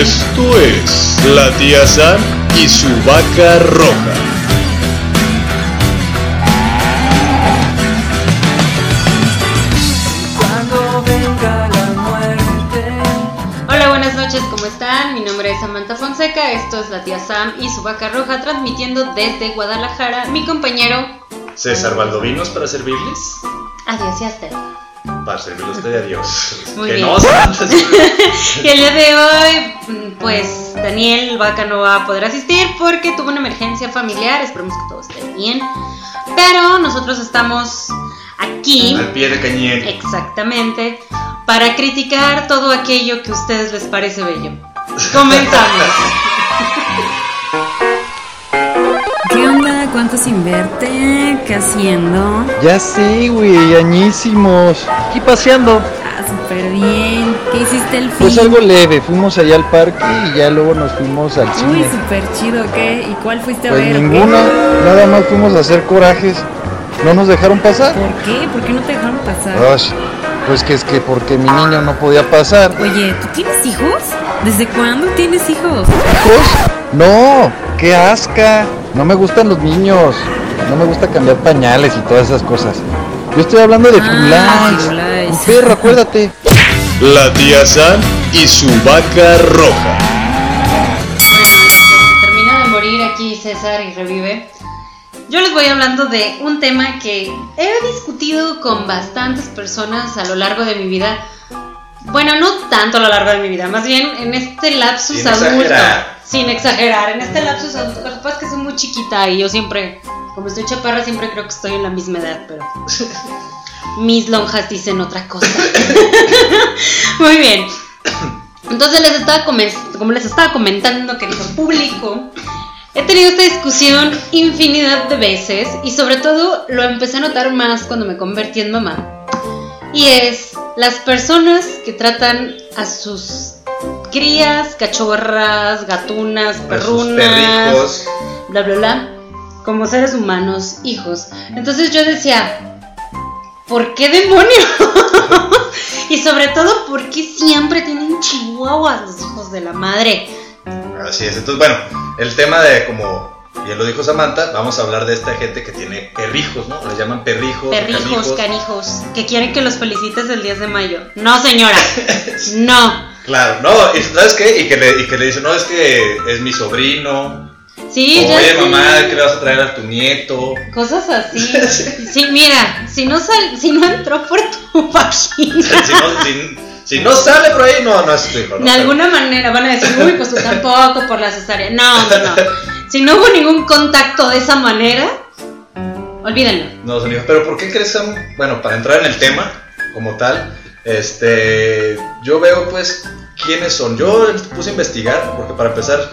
Esto es la tía Sam y su vaca roja. Cuando venga la muerte. Hola, buenas noches, ¿cómo están? Mi nombre es Samantha Fonseca, esto es la tía Sam y su vaca roja transmitiendo desde Guadalajara. Mi compañero, César Valdovinos para servirles. adiós y hasta. A usted a Dios. Muy que bien. no. Y el día de hoy, pues Daniel Vaca no va a poder asistir porque tuvo una emergencia familiar, esperemos que todo esté bien. Pero nosotros estamos aquí, Al pie de cañón. exactamente, para criticar todo aquello que a ustedes les parece bello. Comenzamos. ¿Qué onda? ¿Cuánto sin verte? ¿Qué haciendo? Ya sé, güey, añísimos. Aquí paseando. Ah, súper bien. ¿Qué hiciste el fin? Pues algo leve, fuimos allá al parque y ya luego nos fuimos al Uy, cine. súper chido, ¿qué? ¿Y cuál fuiste a Pues ver? qué? ninguna, nada más fuimos a hacer corajes. No nos dejaron pasar. ¿Por qué? ¿Por qué no te dejaron pasar? Pues que es que porque mi niño no podía pasar. Oye, ¿tú tienes hijos? ¿Desde cuándo tienes hijos? ¿Hijos? No, qué asca. No me gustan los niños. No me gusta cambiar pañales y todas esas cosas. Yo estoy hablando de Ah, Firulais. Un perro, acuérdate. La tía Sam y su vaca roja. Bueno, en lo que termina de morir aquí César y revive. Yo les voy hablando de un tema que he discutido con bastantes personas a lo largo de mi vida. Bueno, no tanto a lo largo de mi vida, más bien en este lapsus adulto. exagerar. Sin exagerar, en este lapsus adulto. Lo que pasa es que soy muy chiquita y yo siempre, como estoy chaparra, siempre creo que estoy en la misma edad, pero mis lonjas dicen otra cosa. Muy bien. Entonces les estaba como les estaba comentando, querido público, he tenido esta discusión infinidad de veces y sobre todo lo empecé a notar más cuando me convertí en mamá. Y es las personas que tratan a sus crías, cachorras, gatunas, perrunas, bla bla bla, como seres humanos, hijos. Entonces yo decía, ¿por qué demonios? y sobre todo, ¿por qué siempre tienen chihuahuas los hijos de la madre? Así es. Entonces, bueno, el tema de como bien lo dijo Samantha, vamos a hablar de esta gente que tiene perrijos, ¿no? Les llaman perrijos. Perrijos, canijos. canijos, que quieren que los felicites el 10 de mayo. No, señora, no. Claro, no, y ¿sabes qué? Y que, le, y que le dicen, no, es que es mi sobrino. Sí, Oye, mamá, ¿qué le vas a traer a tu nieto? Cosas así. Sí, mira, si no sal, si no entró por tu vagina. si, no, si- si no sale por ahí, no, no es tu hijo. ¿no? De alguna manera van a decir, uy, pues tú tampoco por la cesárea. No, no, no. Si no hubo ningún contacto de esa manera, olvídenlo. No, son hijos. Pero ¿por qué crees? Bueno, para entrar en el tema como tal, este, yo veo pues quiénes son. Yo puse a investigar porque para empezar,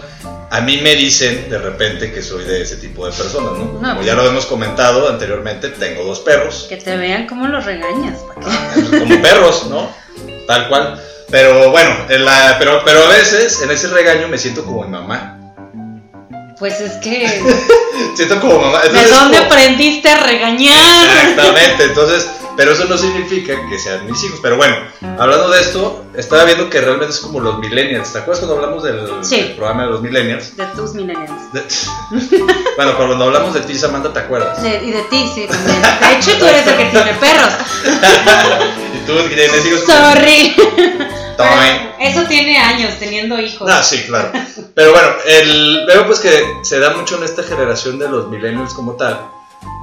a mí me dicen de repente que soy de ese tipo de personas, ¿no? No, Como ya lo hemos comentado anteriormente, tengo dos perros, Que te vean cómo los regañas. ¿para qué? como perros, ¿no? Tal cual. Pero bueno, en la- pero, pero a veces en ese regaño me siento como mi mamá. Pues es que. Siento como mamá. ¿De dónde como- aprendiste a regañar? Exactamente, entonces, pero eso no significa que sean mis hijos. Pero bueno, hablando de esto, estaba viendo que realmente es como los millennials. ¿Te acuerdas cuando hablamos del, Sí. del programa de los millennials? De tus millennials. De- bueno, cuando hablamos de ti, Samantha, ¿te acuerdas? De- y de ti, sí, también. De hecho, tú eres el que tiene perros. y tú que tienes hijos. Sorry. Eso tiene años, teniendo hijos. Ah, sí, claro. Pero bueno, el, veo pues que se da mucho en esta generación de los millennials como tal.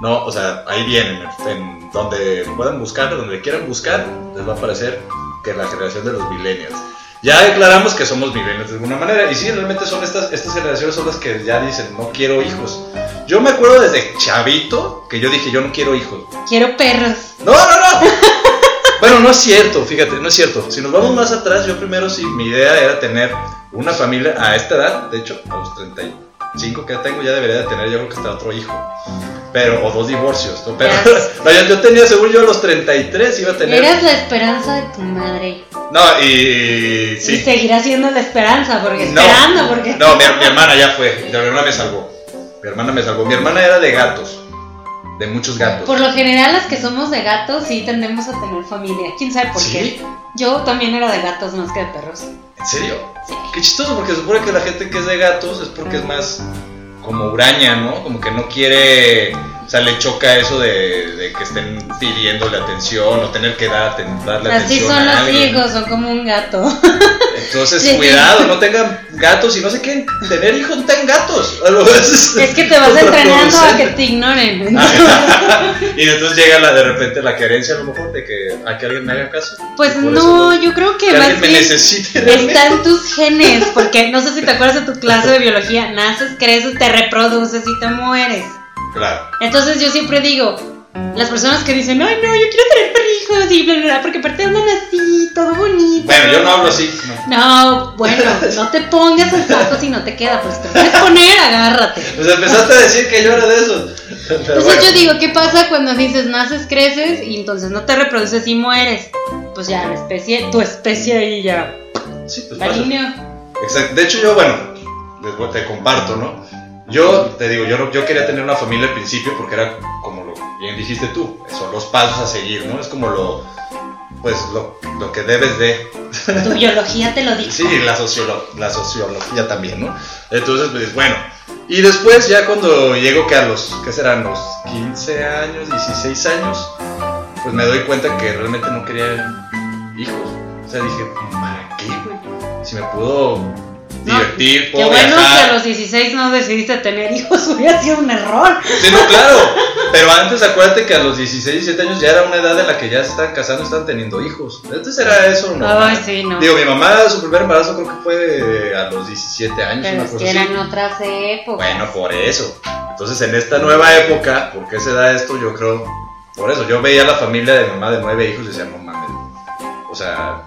No, o sea, ahí vienen, en donde puedan buscar, donde quieran buscar, les va a aparecer que la generación de los millennials. Ya declaramos que somos millennials de alguna manera, y sí, realmente son estas, estas generaciones son las que ya dicen, no quiero hijos. Yo me acuerdo desde chavito que yo dije, yo no quiero hijos. Quiero perros. No, no, no. Bueno, no es cierto, fíjate, no es cierto. Si nos vamos más atrás, yo primero sí, mi idea era tener una familia a esta edad, de hecho, a los 35 que ya tengo, ya debería de tener yo creo que hasta otro hijo. Pero, o dos divorcios, ¿no? Pero, no, yo, yo tenía, según yo, a los 33 iba a tener... Eras la esperanza de tu madre. No, y... Y seguirá siendo la esperanza, porque No, esperando, porque. No, mi, mi hermana ya fue, mi hermana me salvó. Mi hermana me salvó. Mi hermana era de gatos. De muchos gatos. Por lo general, las que somos de gatos sí tendemos a tener familia. ¿Quién sabe por ¿Sí? qué? Yo también era de gatos más que de perros. ¿En serio? Sí. Qué chistoso, porque se supone que la gente que es de gatos es porque es más como huraña, ¿no? Como que no quiere, o sea, le choca eso de, de que estén pidiéndole atención o tener que dar, darle Así atención son a los hijos, son como un gato. Entonces, Sí. cuidado, no tengan gatos y no se quieren tener hijos, no tengan gatos. Es, que te vas entrenando a que te ignoren. Y entonces llega la, de repente la querencia a lo mejor de que a que alguien me haga caso. Pues no, yo creo que que más alguien me bien necesite realmente. está en tus genes, porque no sé si te acuerdas de tu clase de biología, naces, creces, te reproduces y te mueres. Claro. Entonces yo siempre digo, las personas que dicen, ay no, yo quiero tener perrijos y bla, bla, bla, porque aparte andan así, todo bonito. Bueno, yo no hablo así. No. No, bueno, no te pongas el saco si no te queda, pues te puedes poner, agárrate. Pues empezaste a decir que yo era de esos. Pero Entonces bueno. yo digo, ¿qué pasa cuando dices naces, creces y entonces no te reproduces y mueres? Pues ya la especie, tu especie ahí ya Sí, pues. Exacto. De hecho, yo, bueno, te comparto, ¿no? Yo te digo, yo, no- yo quería tener una familia al principio porque era como lo bien dijiste tú, son los pasos a seguir, ¿no? Es como lo, pues, lo, lo que debes de. Tu biología te lo dice. Sí, la, sociolo- la sociología también, ¿no? Entonces, pues, bueno. Y después, ya cuando llego que a los, ¿qué serán? Los 15 años, 16 años, pues me doy cuenta que realmente no quería hijos. O sea, dije, ¿para qué, güey? Si me puedo divertir, Qué puedo bueno que viajar. a los 16 no decidiste tener hijos, hubiera sido un error. Sí, no, claro. Pero antes acuérdate que a los 16, 17 años ya era una edad en la que ya se estaban casando estaban teniendo hijos. Entonces era eso, ¿no? Ay, sí, no. Digo, mi mamá, su primer embarazo creo que fue a los 17 años, Pero es que eran otras épocas. Bueno, por eso. Entonces, en esta nueva época, ¿por qué se da esto? Yo creo, por eso. Yo veía a la familia de mi mamá de nueve hijos y decía, no mames. O sea,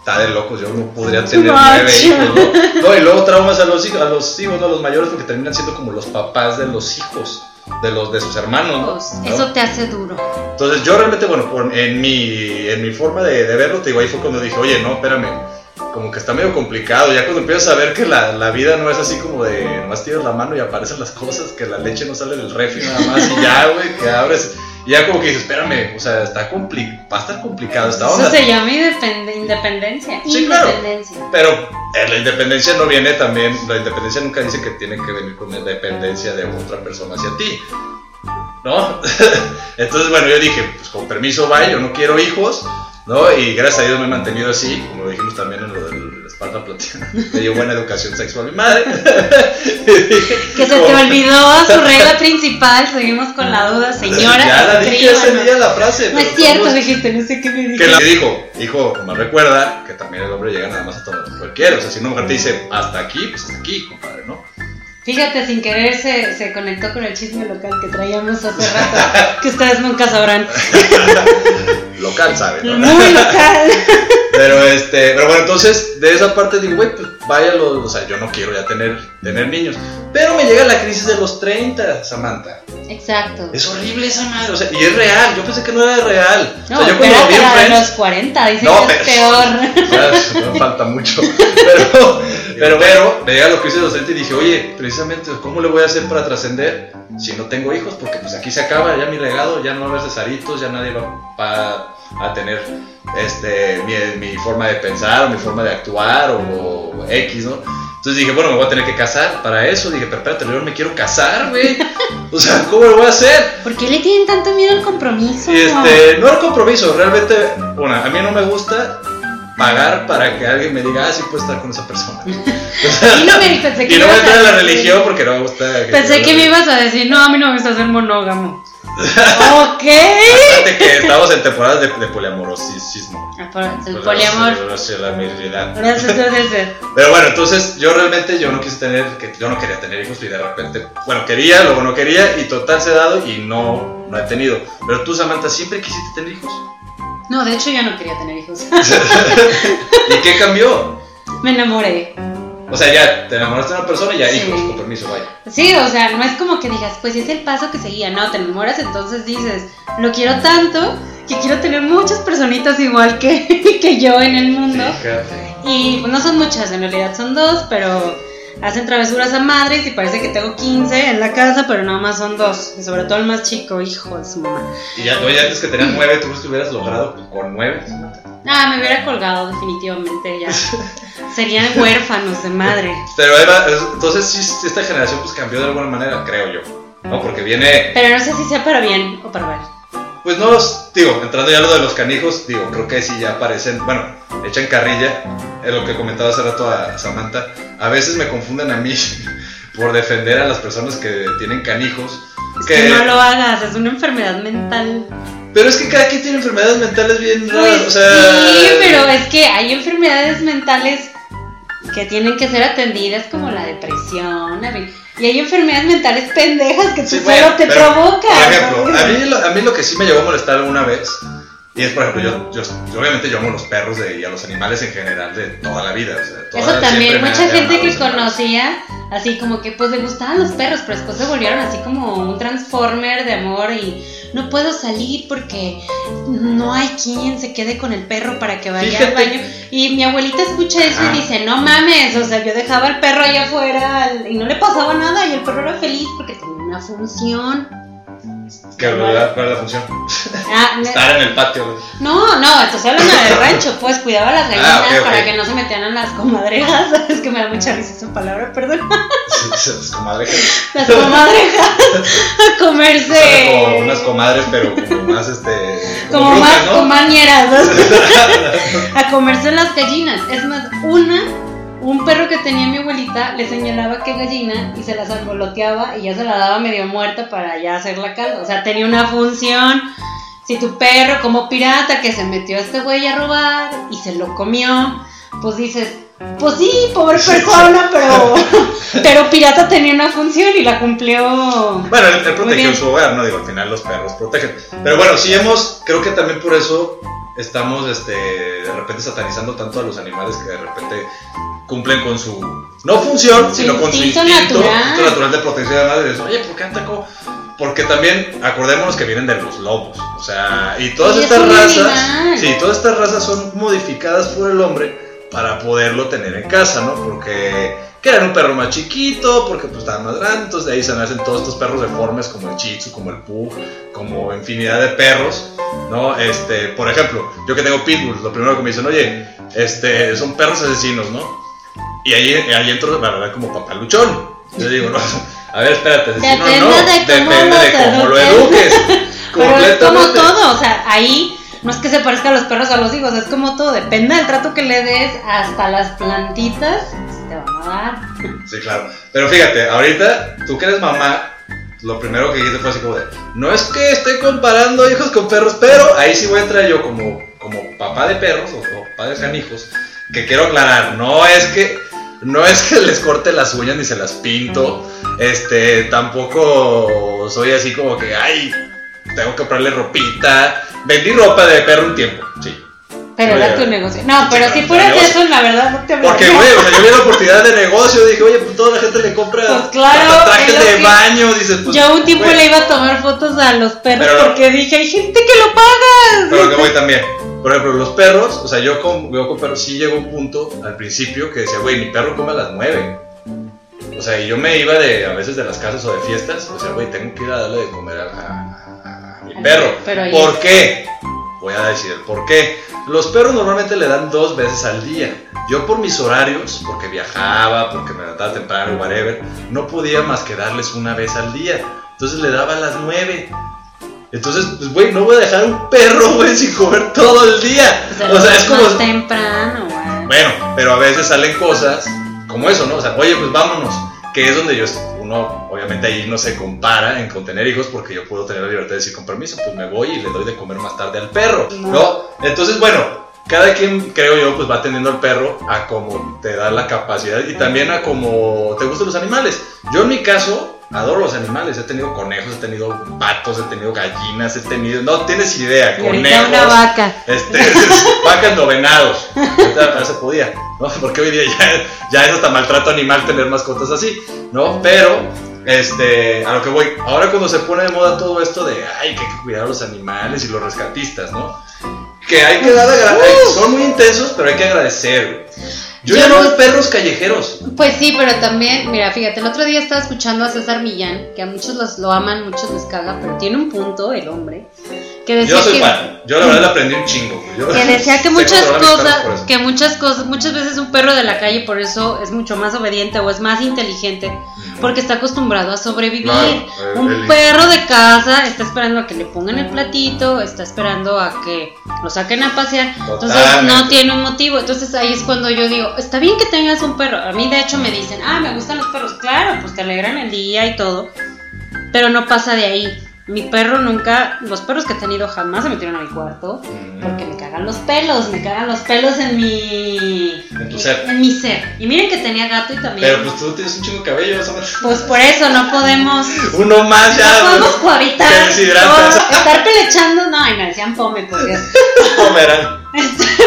está de locos, yo no podría tener nueve hijos, ¿no? No, y luego traumas a los hijos, a los hijos, ¿no? A los mayores, porque terminan siendo como los papás de los hijos, de los de sus hermanos, ¿no? ¿No? Eso te hace duro. Entonces yo realmente, bueno, por- en, mi, en mi forma de, de verlo, te digo, ahí fue cuando dije, oye, no, espérame, como que está medio complicado, ya cuando empiezas a ver que la, la vida no es así como de, nomás tiras la mano y aparecen las cosas, que la leche no sale del refri nada más y ya, güey, que abres, y ya como que dices, espérame, o sea, está compli va a estar complicado esta Eso onda. se llama independ- independencia. Sí, claro. independencia. Pero eh, la independencia no viene también, la independencia nunca dice que tiene que venir con la dependencia de otra persona hacia ti. ¿No? Entonces, bueno, yo dije, pues con permiso, bye, yo no quiero hijos, ¿no? Y gracias a Dios me he mantenido así, como lo dijimos también en lo del espalda platina. Me dio buena educación sexual mi madre. Que se te olvidó su regla principal. Seguimos con la duda, señora. Ya la dije ese día la frase. No es cierto, dijiste, no sé qué me Que dijiste. la dijo, dijo, como recuerda, que también el hombre llega nada más hasta donde mujer quiere. O sea, si una mujer te dice hasta aquí, pues hasta aquí, compadre, ¿no? Fíjate, sin querer se, se conectó con el chisme local que traíamos hace rato, que ustedes nunca sabrán. Local, ¿sabe? ¿no? Muy local. Pero este, pero bueno, entonces de esa parte digo, güey, pues vaya los, o sea, yo no quiero ya tener, tener niños. Pero me llega la crisis de los 30, Samantha. Exacto. Es horrible esa madre, o sea, y es real, yo pensé que no era real. No, o sea, yo cuando vi en la de Friends, los 40, dicen No, que es peor. Ya, no falta mucho. Pero, pero, pero, me llega lo que hice docente y dije, oye, precisamente, ¿cómo le voy a hacer para trascender si no tengo hijos? Porque pues aquí se acaba ya mi legado, ya no va a haber cesaritos, ya nadie va, va a tener este, mi, mi forma de pensar o mi forma de actuar o, o X, ¿no? Entonces dije, bueno, me voy a tener que casar para eso. Dije, pero espérate, yo no me quiero casar, güey. O sea, ¿cómo lo voy a hacer? ¿Por qué le tienen tanto miedo al compromiso? Este, no era compromiso, realmente, una, a mí no me gusta pagar para que alguien me diga, ah, sí puedo estar con esa persona. Y no me pensé que y no me a la religión porque no me gusta. Pensé que me ibas a decir, no, a mí no me gusta ser monógamo. Ok. Fíjate que estamos en temporadas de, de poliamorosismo. Ah, El poliamor. Poliamor. Gracias, gracias. Pero bueno, entonces yo realmente yo no quise tener, que yo no quería tener hijos y de repente, bueno, quería, luego no quería y total se ha dado y no, no he tenido. Pero tú, Samantha, ¿siempre quisiste tener hijos? No, de hecho yo no quería tener hijos. ¿Y qué cambió? me enamoré. O sea, ya te enamoraste de una persona y ya Sí. hijos, con permiso, vaya. Sí, o sea, no es como que digas, pues es el paso que seguía. No, te enamoras, entonces dices, lo quiero tanto que quiero tener muchas personitas igual que, que yo en el mundo. Fíjate. Y pues, no son muchas, en realidad son dos, pero hacen travesuras a madres y parece que tengo 15 en la casa, pero nada más son dos. Y sobre todo el más chico, hijo de su mamá. Y ya, oye, antes que tenían nueve, ¿tú crees que hubieras logrado con nueve? Ah, me hubiera colgado definitivamente ya. Serían huérfanos de madre. Pero Eva, es- entonces sí, esta generación pues cambió de alguna manera, creo yo. ¿No? Porque viene, Pero no sé si sea para bien o para mal. Pues no, digo, entrando ya a lo de los canijos, digo, creo que sí ya aparecen, bueno, echan carrilla, es lo que comentaba hace rato a Samantha. A veces me confunden a mí por defender a las personas que tienen canijos. Es que no lo hagas, es una enfermedad mental. Pero es que cada quien tiene enfermedades mentales bien raras, Pues o sea... sí, pero es que hay enfermedades mentales que tienen que ser atendidas como la depresión, la y hay enfermedades mentales pendejas que tú Sí, solo bueno, te pero, provocas. Por ejemplo, a mí, lo, a mí lo que sí me llegó a molestar alguna vez, y es por ejemplo, yo, yo, yo obviamente yo amo a los perros de, y a los animales en general de toda la vida. o sea, toda- Eso también, mucha gente que conocía, así como que pues le gustaban los perros, pero después se volvieron así como un transformer de amor y no puedo salir porque no hay quien se quede con el perro para que vaya al Fíjate. baño. Y mi abuelita escucha eso y dice, no mames, o sea, yo dejaba al perro allá afuera al- y no le pasaba nada y el perro era feliz porque tenía una función. ¿Qué, ¿Cuál era cuál era la función? Ah, Estar en el patio. güey. no, no, entonces hablando del rancho, pues cuidaba las gallinas Ah, ok. para que no se metieran las comadrejas. Es que me da mucha risa esa palabra, perdón. Es comadre. Las comadrejas a comerse. Como unas comadres, pero como más este. como brujas, más ¿no? comañeras. ¿no? a comerse las gallinas. Es más, una, un perro que tenía mi abuelita le señalaba qué gallina y se las angoloteaba y ya se la daba medio muerta para ya hacer la calda. O sea, tenía una función. Si tu perro, como pirata, que se metió a este güey a robar y se lo comió, pues dices, pues sí, pobre persona, pero, pero pirata tenía una función y la cumplió. Bueno, él, él protegió su hogar, ¿no? Digo, al final los perros protegen. Pero bueno, sí hemos, creo que también por eso estamos, este, de repente satanizando tanto a los animales que de repente cumplen con su, no función, sino con su instinto natural. natural de protección de la madre. Oye, ¿por qué atacó? Porque también, acordémonos que vienen de los lobos. O sea, y todas Sí, estas razas, sí, todas estas razas son modificadas por el hombre para poderlo tener en casa, ¿no? Porque querían un perro más chiquito, porque pues estaba más grande, entonces de ahí se nacen todos estos perros deformes como el Shih Tzu, como el Pug, como infinidad de perros, ¿no? Este, por ejemplo, yo que tengo Pitbull, lo primero que me dicen, oye, este, son perros asesinos, ¿no? Y ahí, ahí entro, la verdad, como papaluchón. Yo digo, no, a ver, espérate, Depende no, de cómo depende los de cómo lo eduques. Pero es como todo, o sea, ahí no es que se parezca a los perros a los hijos, es como todo, depende del trato que le des hasta las plantitas, pues, te van a dar. Sí, claro. Pero fíjate, ahorita, tú que eres mamá, lo primero que dijiste fue así como de, no es que esté comparando hijos con perros, pero ahí sí voy a entrar yo como, como papá de perros o, o papá de canijos, que quiero aclarar, no es que, no es que les corte las uñas ni se las pinto, este, tampoco soy así como que, ay, tengo que comprarle ropita, vendí ropa de perro un tiempo, sí. Pero era tu negocio. No, pero si fueras negocio. eso, la verdad no te Porque, hablaría. güey, o sea, yo vi la oportunidad de negocio, dije, oye, pues toda la gente le compra Pues claro, trajes de que- baño, dices, pues. Yo un tiempo le iba a tomar fotos a los perros Pero- porque dije, hay gente que lo paga. Pero que voy también. Por ejemplo, los perros, o sea, yo con, yo con perros sí llegó un punto al principio que decía, güey, mi perro come a las 9. O sea, y yo me iba de, a veces de las casas o de fiestas, o sea, güey, tengo que ir a darle de comer a, a- a- a mi perro. Pero ¿Por qué? Voy a decir el por qué. Los perros normalmente le dan dos veces al día. Yo por mis horarios, porque viajaba, porque me levantaba temprano, whatever, no podía más que darles una vez al día. Entonces le daba a las nueve. Entonces, pues, güey, no voy a dejar un perro, güey, sin comer todo el día. Pues, O sea, es como... temprano, güey. Bueno, pero a veces salen cosas como eso, ¿no? O sea, oye, pues vámonos. Que es donde yo, uno, obviamente ahí no se compara en con tener hijos porque yo puedo tener la libertad de decir con permiso, pues me voy y le doy de comer más tarde al perro, ¿no? Entonces, bueno, cada quien, creo yo, pues va teniendo al perro a como te da la capacidad y también a como te gustan los animales. Yo en mi caso adoro los animales, he tenido conejos, he tenido patos, he tenido gallinas, he tenido, no tienes idea, Y conejos. una vaca. Este, vacas no venados. No se podía, ¿no? Porque hoy día ya, ya es hasta maltrato animal tener mascotas así, ¿no? Pero, este, a lo que voy, ahora cuando se pone de moda todo esto de, ay, que hay que cuidar a los animales y los rescatistas, ¿no? Que hay que dar, agra- son muy intensos, pero hay que agradecer. Yo, Yo ya no perros callejeros. Pues sí, pero también, mira, fíjate, el otro día estaba escuchando a César Millán, que a muchos los, lo aman, muchos les caga, pero tiene un punto, el hombre, que decía Yo soy que, fan. Yo la verdad le aprendí un chingo. Yo- que decía que muchas cosas, que muchas cosas, muchas veces un perro de la calle por eso es mucho más obediente o es más inteligente, porque está acostumbrado a sobrevivir. Claro, el- un el- perro de casa está esperando a que le pongan el platito, está esperando a que lo saquen a pasear, entonces no tiene un motivo. Entonces ahí es cuando yo digo, está bien que tengas un perro. A mí de hecho me dicen, ah, me gustan los perros. Claro, pues te alegran el día y todo, pero no pasa de ahí. Mi perro nunca, los perros que he tenido jamás se metieron a mi cuarto Mm. porque me cagan los pelos, me cagan los pelos en mi En tu ser. en mi ser. Y miren que tenía gato y también Pero pues tú tienes un chingo de cabello, eso pues por eso no podemos Uno más ya. no podemos güey. cohabitar. No, estar pelechando, no, ay, me decían pome, por Dios.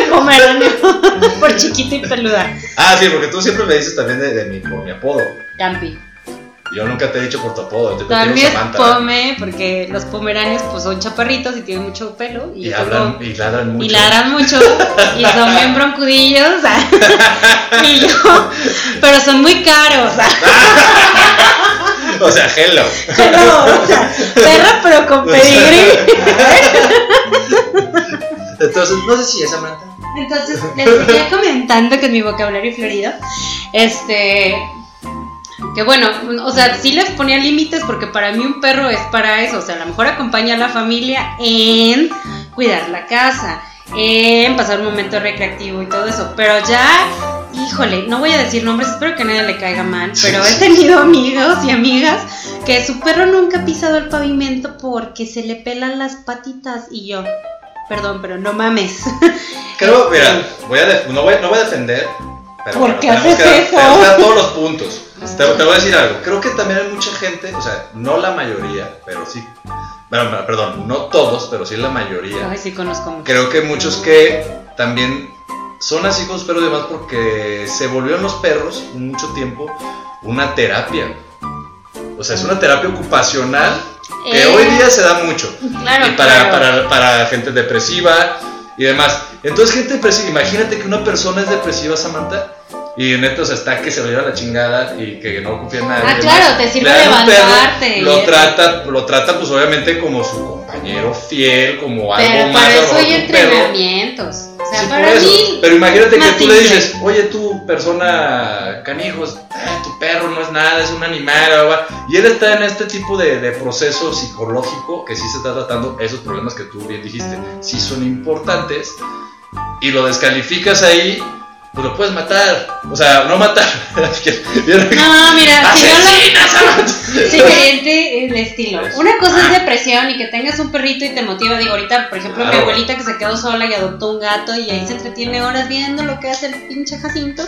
Pomeráneo, por chiquita y peluda. Ah, sí, porque tú siempre me dices también de, de mi, por mi apodo. Campi. Yo nunca te he dicho por tu apodo. Te También es Samantha. pome, porque los pomeranios pues son chaparritos y tienen mucho pelo. Y, hablan, y ladran mucho. y ladran mucho y son bien broncudillos y yo pero son muy caros O sea, hello. pero, o sea, perro pero con pedigrí Entonces, no sé si es Samantha. entonces les seguía comentando con mi vocabulario florido este que bueno, o sea, sí les ponía límites porque para mí un perro es para eso, o sea, a lo mejor acompaña a la familia en cuidar la casa, en pasar un momento recreativo y todo eso, pero ya, híjole, no voy a decir nombres, espero que a nadie le caiga mal, pero he tenido amigos y amigas que su perro nunca ha pisado el pavimento porque se le pelan las patitas y yo, perdón, pero no mames. Creo, mira, voy a def- no, voy, no voy a defender. Pero ¿Por bueno, qué haces que dar- eso? tenemos que dar todos los puntos. Te, te voy a decir algo. Creo que también hay mucha gente, o sea, no la mayoría, pero sí. Bueno, perdón, no todos, pero sí la mayoría. Ay, sí conozco mucho. Creo que muchos que también son así con sus perros y demás porque se volvieron los perros mucho tiempo una terapia. O sea, es una terapia ocupacional que Eh, hoy día se da mucho. Claro, y para, claro. para, para gente depresiva y demás. Entonces, gente depresiva, imagínate que una persona es depresiva, Samantha, y neta, o sea, está que se lo lleva a la chingada y que no confía en nadie. Ah, claro, te sirve perro, levantarte Lo eso. trata, lo trata, pues obviamente, como su compañero fiel, como algo Pero más. para eso hay un perro. Sea, Sí, por para eso. mí. Pero imagínate que tú le dices, oye, tú, persona canijos, "Ah, tu perro no es nada, es un animal, bla, bla", y él está en este tipo de, de proceso psicológico que sí se está tratando esos problemas que tú bien dijiste, sí son importantes, y lo descalificas ahí, pues lo puedes matar. O sea, no matar. No, mira, si yo ¡Asesina, Samantha! lo. Siguiente el estilo. Una cosa es depresión y que tengas un perrito y te motiva. Digo, ahorita, por ejemplo, mi abuelita que se quedó sola y adoptó un gato y ahí se entretiene horas viendo lo que hace el pinche Jacinto.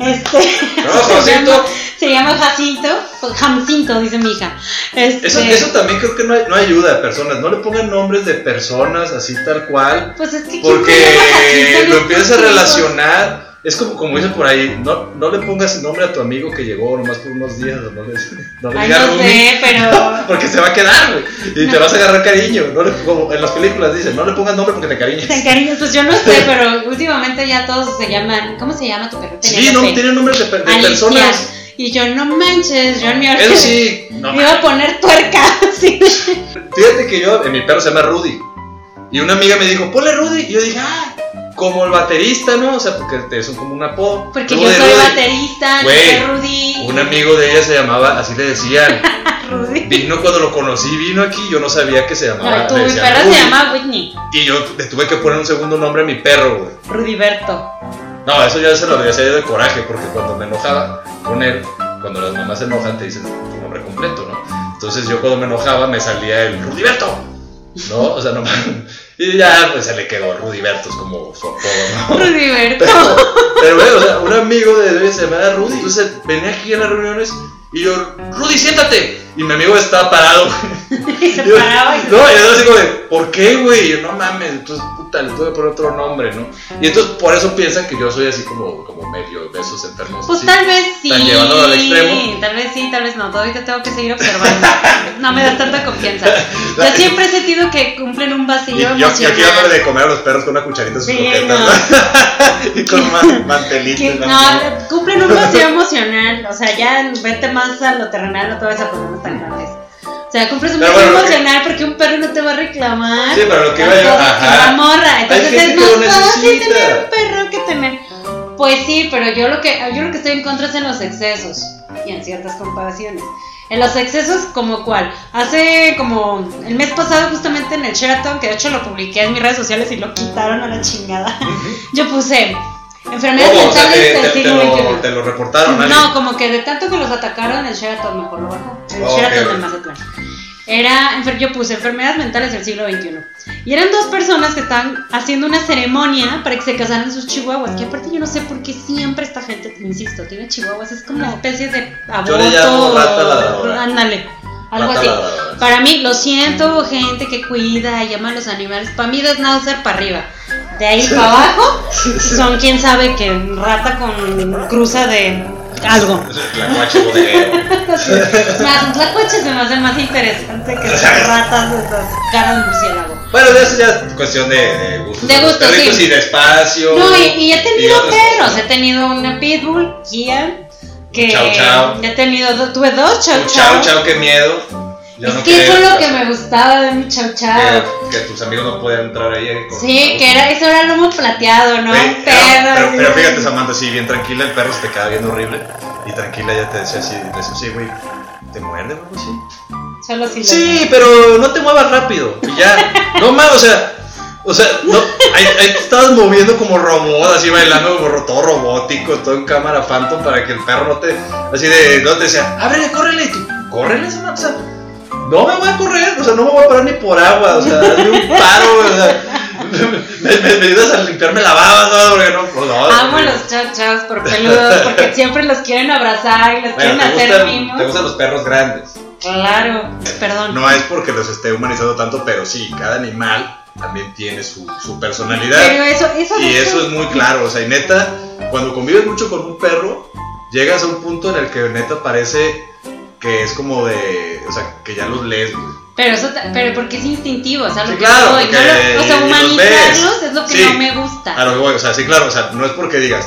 Este. No, se Jacinto. llama- Se llama Jacinto. Jamcinto, dice mi hija. Este, Eso, eso también creo que no, no ayuda a personas. No le pongan nombres de personas así tal cual. Pues es que. ¿quién se llama Porque Jacinto lo empiezas a relacionar. Es como, como dicen por ahí, no, no le pongas nombre a tu amigo que llegó nomás por unos días, no le, no le Ay, digas no sé, pero. porque se va a quedar, güey, y te vas a agarrar cariño, no le- como en las películas dicen, no le pongas nombre porque te cariñas. Te encariñas, pues yo no sé, pero últimamente ya todos se llaman. ¿Cómo se llama tu perro? Sí, no, tienen nombres de, personas. Y yo, no manches, yo en mi Eso sí, no me iba a poner tuerca. Sí. Fíjate que yo, mi perro se llama Rudy. Y una amiga me dijo, ponle Rudy. Y yo dije, ah, como el baterista, ¿no? O sea, porque te- es como un apodo. Porque yo soy Rudy. baterista, Güey, soy Rudy. Un amigo de ella se llamaba, así le decían. Rudy. Vino cuando lo conocí, vino aquí, yo no sabía que se llamaba. No, tu mi Rudy. se llama Whitney. Y yo le tuve que poner un segundo nombre a mi perro, güey. Rudiberto. No, eso ya se lo había de coraje, porque cuando me enojaba con él, cuando las mamás se enojan, te dicen tu nombre completo, ¿no? Entonces yo cuando me enojaba me salía el Rudiberto, ¿no? O sea, no Y ya, pues se le quedó Rudiberto, es como su apodo, ¿no? Rudiberto. Pero, pero bueno, o sea, un amigo de él se llamaba Rudy. Entonces venía aquí a las reuniones y yo, Rudy, siéntate. Y mi amigo estaba parado, güey. Y se Y yo- paraba y No, y yo así como de, ¿por qué, güey? Y yo, No mames, entonces, puta, le tuve que poner otro nombre, ¿no? Y entonces por eso piensan que yo soy así como, como medio de esos enfermos. Pues así. tal vez sí. Están llevándolo al extremo. Tal vez sí, tal vez no. Todavía tengo que seguir observando. No me das tanta confianza. Yo siempre he sentido que cumplen un Y vacío yo, yo aquí dándole emocional. de comer a los perros con una cucharita sus Sí, no. y con man- ¿no? cumplen un vacío emocional. O sea, ya vete más a lo terrenal, no te vas a problemas O sea, cumples un bueno, que- emocional porque un perro no te va a reclamar. Sí, pero lo que que ajá. una morra. Entonces es más fácil tener un perro que tener. Pues sí, pero yo lo que yo lo que estoy en contra es en los excesos y en ciertas comparaciones. En los excesos, como cuál? Hace como el mes pasado, justamente en el Sheraton, que de hecho lo publiqué en mis redes sociales y lo quitaron a la chingada. Yo puse enfermedades ¿Cómo? O sea, mentales te, del te- lo, XXI. te lo reportaron alguien. No, como que de tanto que los atacaron, el Sheraton mejor lo bajó. El Ok, Sheraton ok. de Mazatlán. Era, yo puse enfermedades mentales del siglo XXI. Y eran dos personas que estaban haciendo una ceremonia para que se casaran sus chihuahuas. Que aparte yo no sé por qué siempre esta gente, insisto, tiene chihuahuas. Es como una especie de aborto. Ándale, algo así. Para mí, lo siento, gente que cuida y ama a los animales. Para mí, es Schnauzer para arriba. De ahí para abajo, son quién sabe que rata con cruza de algo. La guache bodeguero. Más, se me hace más interesante que las ratas de caras de murciélago. Bueno, eso ya es cuestión de, de gustos. De gustos, sí. y de espacio. No, y, y he y tenido otras perros. cosas. He tenido una pitbull, Kia, que Chau, chau. he tenido, do- tuve dos chau chau. chao, chao, qué miedo. Yo es no que eso es lo que me gustaba de mi chau chau. que, que tus amigos no podían entrar ahí. eh, con- Sí, que era, eso era lomo plateado, ¿no? Sí, era- pero, pero fíjate, Samantha, sí, bien tranquila, el perro se te queda viendo horrible. Y tranquila, ya te decía así, le decía, sí, güey, ¿te muerde o algo así? Solo si lo- Sí, pero no te muevas rápido. Y ya, no más, o sea, o sea, no, ahí, ahí te estabas moviendo como robot, así bailando como todo robótico, todo en cámara phantom para que el perro no te, así de, no te decía, ábrele, córrele, y tú, córrele, Samantha, no me voy a correr, o sea, no me voy a parar ni por agua, o sea, hazme un paro, o sea, me, me, me ayudas a limpiarme la baba, ¿sabes? Porque no, pues no. Amo a los chau chaus por peludos porque siempre los quieren abrazar y los Bueno, quieren ¿te hacer mimos. te gustan los perros grandes. Claro, perdón. No es porque los esté humanizando tanto, pero sí, cada animal también tiene su, su personalidad. Pero eso, eso Y eso es muy claro, o sea, y neta, cuando convives mucho con un perro, llegas a un punto en el que neta parece que es como de, o sea, que ya los lees, güey. Pero eso, pero porque es instintivo, o sea, lo Sí, que claro, porque no lo- o sea, humanizarlos es lo que Sí. no me gusta. A lo que voy, o sea, sí, claro, o sea, no es porque digas,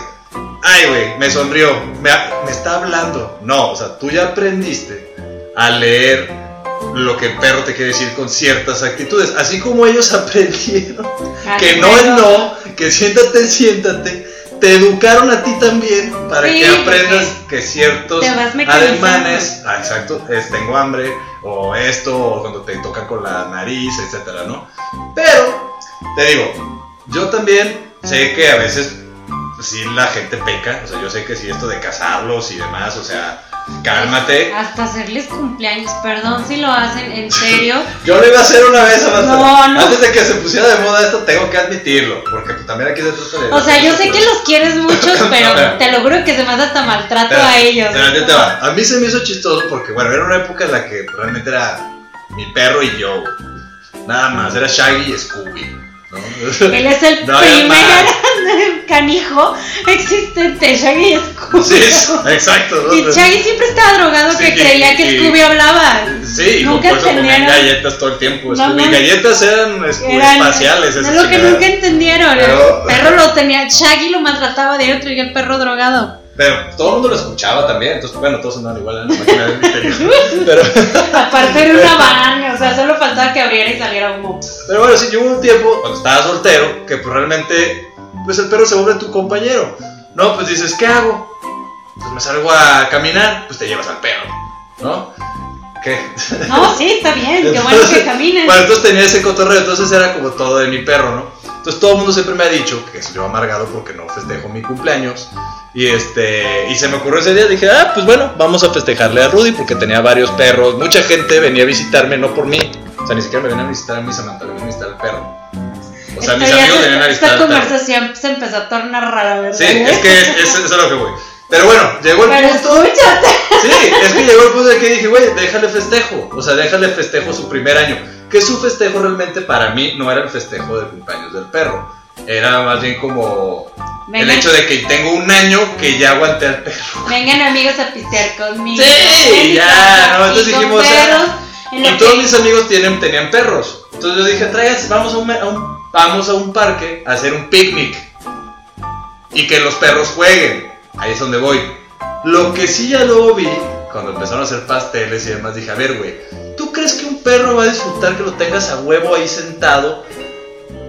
ay, güey, me sonrió, me, me está hablando. No, o sea, tú ya aprendiste a leer lo que el perro te quiere decir con ciertas actitudes, así como ellos aprendieron Ah, que no es no, que siéntate, siéntate. Te educaron a ti también para Sí, que aprendas que ciertos ademanes, ah, exacto, es tengo hambre, o esto, o cuando te tocan con la nariz, etcétera, ¿no? Pero, te digo, yo también sé que a veces sí la gente peca, o sea, yo sé que sí esto de casarlos y demás, o sea, cálmate. Hasta hacerles cumpleaños, perdón si lo hacen en serio. Yo lo iba a hacer una vez, Samantha. No, no. Antes de que se pusiera de moda esto, tengo que admitirlo. Porque pues, también aquí se trata de. O sea, yo sé que los quieres mucho, pero te lo juro que se me hace hasta maltrato Pero- a ellos. pero te va. A mí se me hizo chistoso porque, bueno, era una época en la que realmente era mi perro y yo. Nada más, era Shaggy y Scooby. ¿No? Él es el No primer canijo existente, Shaggy y Scooby. Sí, exacto. ¿no? Y Shaggy siempre estaba drogado Sí, que y- creía que y- Scooby hablaba. Sí, Nunca por entendieron. galletas todo el tiempo. Scooby. galletas eran Scooby Eran- espaciales. Es lo que nunca entendieron. Pero- El perro lo tenía, Shaggy lo maltrataba diario y el perro drogado. Pero todo el mundo lo escuchaba también. Entonces, bueno, todos andaban igual en la máquina del misterio. Pero. Aparte era una van, o sea, solo faltaba que abriera y saliera humo. Pero bueno, sí, yo hubo un tiempo cuando estaba soltero que pues realmente pues el perro se vuelve tu compañero. No, pues dices, ¿qué hago? Pues me salgo a caminar, pues te llevas al perro, ¿no? ¿Qué? No, sí, está bien, qué bueno que caminen. Bueno, entonces tenía ese cotorreo, entonces era como todo de mi perro, ¿no? Entonces todo el mundo siempre me ha dicho que soy yo amargado porque no festejo mi cumpleaños. Y este, y se me ocurrió ese día, dije, ah, pues bueno, vamos a festejarle a Rudy porque tenía varios perros. Mucha gente venía a visitarme, no por mí. O sea, ni siquiera me venían a visitar a mí, Samantha, venían a visitar al perro. O sea, mis amigos venían a visitar Esta al perro. conversación se empezó a tornar rara, ¿verdad? Sí, es que es, es a lo que voy. Pero bueno, llegó el Pero punto. escúchate. Sí, es que llegó el punto de que dije, güey, déjale festejo. O sea, déjale festejo su primer año. Que su festejo realmente para mí no era el festejo de cumpleaños del perro. Era más bien como el hecho de que tengo un año que ya aguanté al perro. vengan amigos a pistear conmigo. Sí, ya, no, entonces dijimos, perros, ah, en Y todos que- mis amigos tienen, tenían perros. Entonces yo dije, tráiganse, vamos a un, a un- vamos a un parque a hacer un picnic. Y que los perros jueguen. Ahí es donde voy. Lo que sí ya luego vi, cuando empezaron a hacer pasteles y demás, dije, a ver, güey, ¿tú crees perro va a disfrutar que lo tengas a huevo ahí sentado,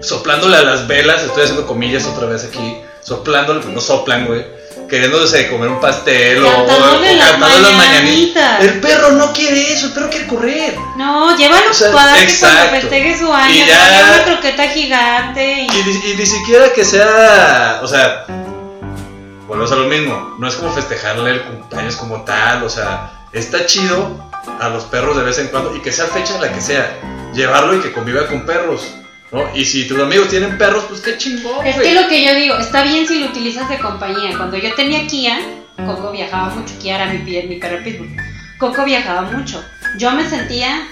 soplándole a las velas? Estoy haciendo comillas otra vez aquí, soplándole, pues no soplan, güey. Queriéndose comer un pastel o, o- las cantando las mañanitas. El perro no quiere eso, el perro quiere correr. No, llévalo O sea, a parque exacto. cuando festeje su año, Y ya- una croqueta gigante y... Y ni siquiera que sea, o sea, volvemos a lo mismo, no es como festejarle el cumpleaños como tal, o sea, está chido a los perros de vez en cuando y que sea fecha la que sea, llevarlo y que conviva con perros, ¿no? Y si tus amigos tienen perros, pues qué chingón, Es que lo que yo digo, está bien si lo utilizas de compañía. Cuando yo tenía Kia, Coco viajaba mucho. Kia era mi, mi perro pitbull. Coco viajaba mucho. Yo me sentía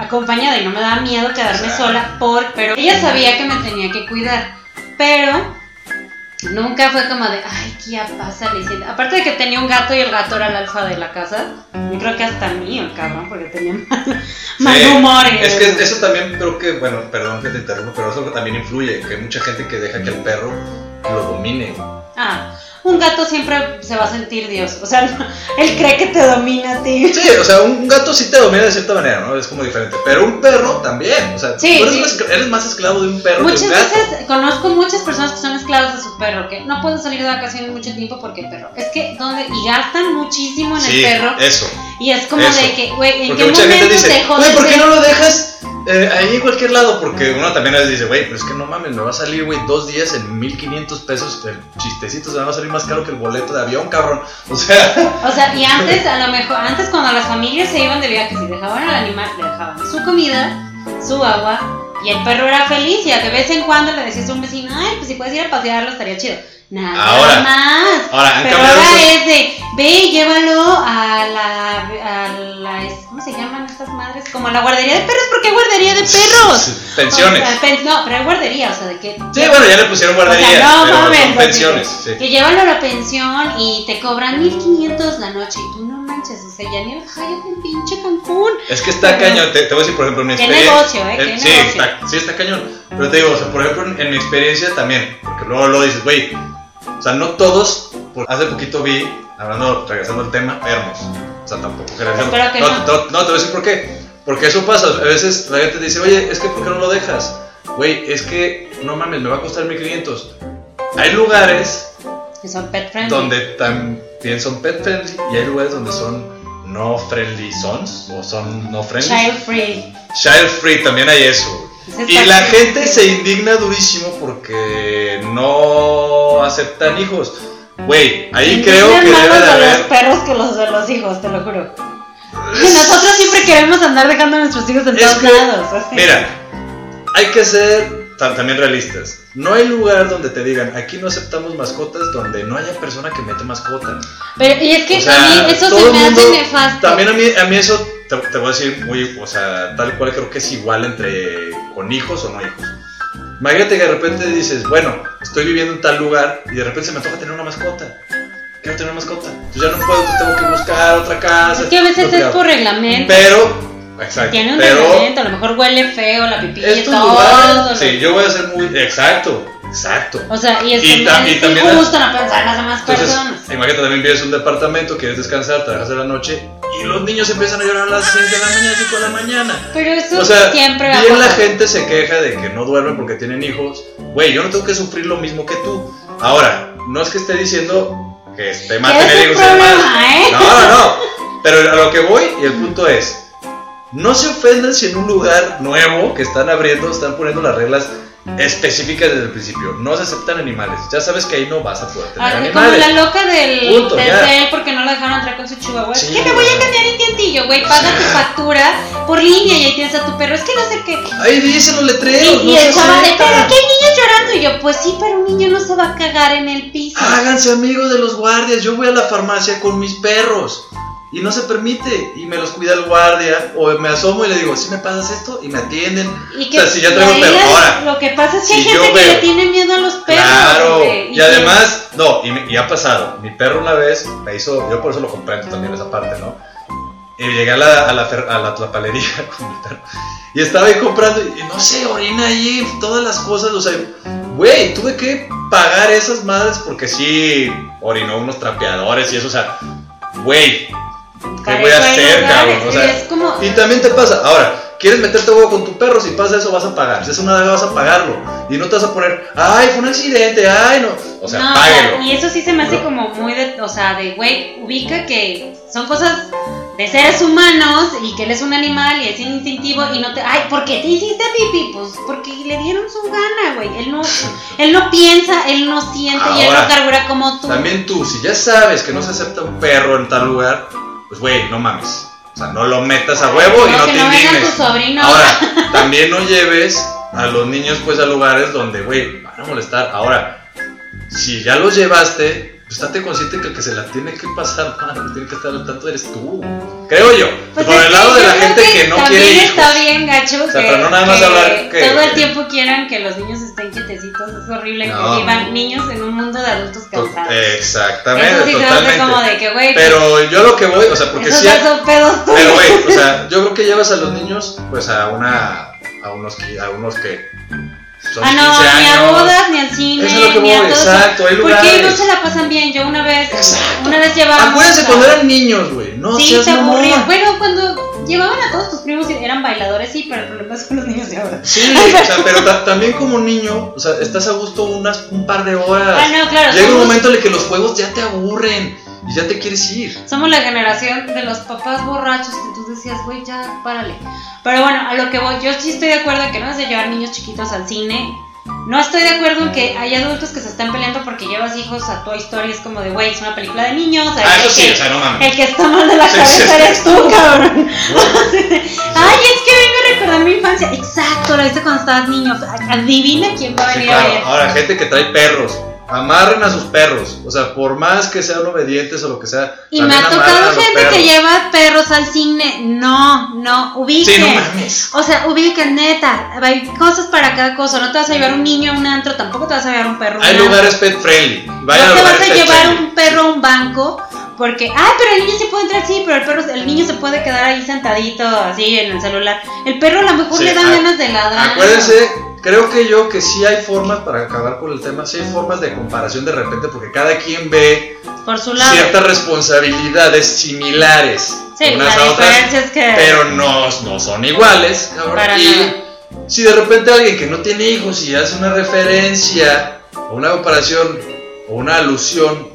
acompañada y no me daba miedo quedarme sola, por, pero ella sabía que me tenía que cuidar. Pero nunca fue como de, ay, pásale. y sí". Aparte de que tenía un gato y el gato era el alfa de la casa. Yo creo que hasta mío, el cabrón, porque tenía mal, mal Sí, humor. y- Es que eso también creo que, bueno, perdón que te interrumpa, pero eso también influye, que hay mucha gente que deja que el perro lo domine. Ah, un gato siempre se va a sentir Dios. O sea, no- él cree que te domina a ti. Sí, o sea, un gato sí te domina de cierta manera, ¿no? Es como diferente. Pero un perro también. O sea, Sí, tú eres, sí. más, eres más esclavo de un perro Muchas que un gato. veces conozco muchas personas que son esclavos de su perro, que no pueden salir de vacaciones mucho tiempo porque el perro. Es que, ¿dónde? Y gastan muchísimo en sí, el perro. eso. Y es como eso. de que, güey, ¿en Porque qué momento dice, güey, de ¿por qué no lo dejas eh, ahí en cualquier lado? Porque uno también a veces dice, güey, pero es que no mames, me va a salir, güey, dos días en 1500 pesos. El chistecito se me va a salir más caro que el boleto de avión, cabrón. O sea, O sea, y antes, a lo mejor, antes cuando las familias se iban de viaje, si dejaban al animal, le dejaban su comida, su agua, y el perro era feliz, y a de vez en cuando le decías a un vecino, ay, pues si puedes ir a pasearlo, estaría chido. Nada Ahora- más. ahora han Pero ahora es de, ve y llévalo a la, a la, ¿cómo se llaman estas madres? Como la guardería de perros, ¿por qué guardería de perros? pensiones. O sea, pen- no, pero hay guardería, o sea, de que... Sí, bueno, ya le pusieron guardería, O sea, no mames, pensiones. Sí. Que llévalo a la pensión y te cobran 1500 la noche y tú no manches, o sea, ya ni el Hyatt en pinche Cancún. Es que está Pero- cañón, te, te voy a decir, por ejemplo, en mi Qué experiencia. negocio, ¿eh? Qué sí, negocio. Está, sí, está cañón. Pero te digo, o sea, por ejemplo, en, en mi experiencia también, porque luego lo dices, güey, o sea, no todos, por- hace poquito vi, hablando, regresando al tema, hermos. O sea, tampoco que no, no. no, no, te voy a decir por qué. Porque eso pasa, a veces la gente te dice, oye, es que ¿por qué no lo dejas? Güey, es que, no mames, me va a costar 1500. Hay lugares Que son pet friendly. donde también son pet friendly y hay lugares donde son no friendly sons o son no friendly. Child free. Child free, también hay eso. Ese Y la gente se indigna durísimo porque no aceptan hijos. Güey, ahí creo que más debe de de los haber. perros que los de los hijos, te lo juro. Nosotros siempre queremos andar dejando a nuestros hijos en Es todos que, lados. así. Mira, hay que ser ta- también realistas. No hay lugar donde te digan, aquí no aceptamos mascotas, donde no haya persona que mete mascota. Pero, y es que O sea, a mí eso se me hace nefasto. También a mí, a mí eso, te, te voy a decir muy, o sea, tal cual creo que es igual entre con hijos o no hijos. Imagínate que de repente dices, bueno, estoy viviendo en tal lugar y de repente se me antoja tener una mascota. Quiero tener una mascota. Entonces ya no puedo, tengo que buscar otra casa. Es que a veces es por reglamento. Pero, exacto. Tiene un pero reglamento, a lo mejor huele feo, la pipí, estos todo. lugares, sí, yo voy a ser muy, exacto, exacto. O sea, y es Y que ta- no y es también injusto no pensar en las demás Entonces, personas. imagínate también vives en un departamento, quieres descansar, trabajas de la noche y los niños empiezan a llorar a las 6 de la mañana, 5 de la mañana. Pero eso O sea, siempre va a bien la gente se queja de que no duermen porque tienen hijos. Güey, yo no tengo que sufrir lo mismo que tú. Ahora, no es que esté diciendo que esté mal es tener hijos ¿eh? No, no, no. Pero a lo que voy y el punto es, no se ofendan si en un lugar nuevo que están abriendo están poniendo las reglas específicas desde el principio. No se aceptan animales. Ya sabes que ahí no vas a poder tener Ah, como animales. la loca del, Punto, ya. cel porque no la dejaron entrar con su chihuahua. Sí, que me voy a cambiar en tientillo, güey. Paga tu factura por línea y ahí tienes a tu perro. Es que no sé qué. Ahí dicen los Y, letreros. y no se el chaval de, pero aquí hay niños llorando. Y yo, pues sí, pero un niño no se va a cagar en el piso. Háganse amigos de los guardias. Yo voy a la farmacia con mis perros. Y no se permite. Y me los cuida el guardia. O me asomo y le digo, si me pasas esto? Y me atienden. Y o sea, si ya traigo perro. Ahora, Lo que pasa es que si hay gente que le tiene miedo a los perros. Claro, y, además, no, y, me- y ha pasado. Mi perro una vez me hizo, yo por eso lo comprendo también esa parte, ¿no? Y llegué a la, a la, fer- a la tlapalería con mi perro. Y estaba ahí comprando, y no sé, orina ahí, todas las cosas, o sea, güey, tuve que pagar esas madres porque sí orinó unos trapeadores y eso, o sea, güey, ¿qué voy a hacer, cabrón? O sea, es como- y también te pasa, ahora, quieres meterte huevo con tu perro, si pasa eso vas a pagar, si es una vez vas a pagarlo, y no te vas a poner, ay, fue un accidente, ay, no, o sea, no, páguelo. y eso sí se me hace No. como muy de, o sea, de güey, ubica que son cosas de seres humanos y que él es un animal y es instintivo y no te, ay, ¿por qué te hiciste pipí? Pues porque le dieron su gana, güey. Él no, él no piensa, él no siente y él Ahora, no carbura como tú. También tú, si ya sabes que no se acepta un perro en tal lugar, pues güey, no mames. O sea, no lo metas a huevo y No, que te no indignes. Ahora, también no lleves a los niños pues a lugares donde, güey, van a molestar. Ahora, si ya los llevaste, estate consciente que el que se la tiene que pasar mal, que tiene que estar al tanto eres tú. Creo yo. Pues por el lado de la gente que, no también quiere está hijos. bien gacho O sea, que, no nada más que hablar que- todo el tiempo quieran que los niños estén quietecitos. Es horrible No. que vivan niños en un mundo de adultos To- cansados. Exactamente, Eso sí totalmente. como de que, güey, pues, Pero yo lo que voy, o sea, porque sí. son pedos. Pero güey, o sea, yo creo que llevas a los niños pues a una a unos qui- a unos que son Ah, 15 no, ni a bodas, ni al cine, Eso es lo que ni a voy, todo exacto, hay eso. Porque lugares. no se la pasan bien. Yo una vez, Exacto. una vez llevaba. Acuérdense cuando eran niños, güey. No Sí, seas se aburría. mamón. Bueno, cuando llevaban a todos tus primos eran bailadores, sí, pero el problema son los niños de ahora. Sí, o sea, pero ta- también como niño, o sea, estás a gusto unas, un par de horas. Ah, no, claro, Llega un momento en el que los juegos ya te aburren y ya te quieres ir. Somos la generación de los papás borrachos que tú decías, güey, ya, párale. Pero bueno, a lo que voy, yo sí estoy de acuerdo en que no es de llevar niños chiquitos al cine. No estoy de acuerdo en que hay adultos que se están peleando porque llevas hijos a Toy Story. Es como de, güey, es una película de niños. Ah, el eso sí, que- o sea, no mames. El que está mal de la Sí, cabeza sí, sí. eres tú, cabrón. Ay, es que vengo a recordar mi infancia. Exacto, lo hice cuando estabas niño. Adivina quién va a Sí, venir a claro. ver. Ahora, gente que trae perros. Amarren a sus perros. O sea, por más que sean obedientes o lo que sea. Y me ha tocado gente que lleva perros al cine. No, no, ubiquen. Sí, no mames. O sea, ubiquen, neta. Hay cosas para cada cosa. No te vas a llevar un niño a un antro, tampoco te vas a llevar un perro un Hay antro. lugares pet friendly. Vayan no te vas a llevar friendly. un perro a un banco porque, ah, pero el niño sí puede entrar, sí, pero el perro, el niño se puede quedar ahí sentadito así en el celular. El perro a lo mejor Sí, le dan a- ganas de ladrar. Acuérdense, creo que yo que sí hay formas para acabar con el tema, sí hay formas de comparación de repente porque cada quien ve Por su lado. ciertas responsabilidades similares Sí, unas la a otras, diferencia es que- pero no, no son iguales. Para y nada. si de repente alguien que no tiene hijos y hace una referencia o una comparación o una alusión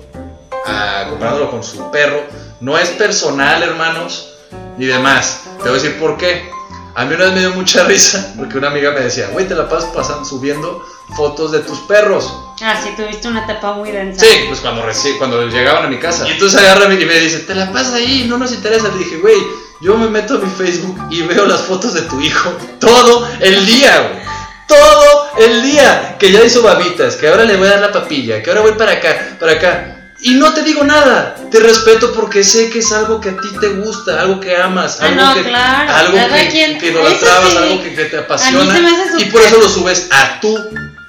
a comparándolo con su perro, no es personal, hermanos, ni demás. Te voy a decir por qué. A mí una vez me dio mucha risa porque una amiga me decía, güey, te la pasas pasando, subiendo fotos de tus perros. Ah, sí, tuviste una etapa muy densa. Sí, pues cuando, reci- cuando llegaban a mi casa. Y entonces agarra y me dice, te la pasas ahí, no nos interesa. Le dije, güey, yo me meto a mi Facebook y veo las fotos de tu hijo todo el día, güey. Todo el día. Que ya hizo babitas, que ahora le voy a dar la papilla, que ahora voy para acá, para acá. Y no te digo nada, te respeto porque sé que es algo que a ti te gusta, algo que amas, Ah, algo no, que, claro, algo que, quien- que idolatrabas, eso sí, algo que, que te apasiona. y por eso lo subes a tu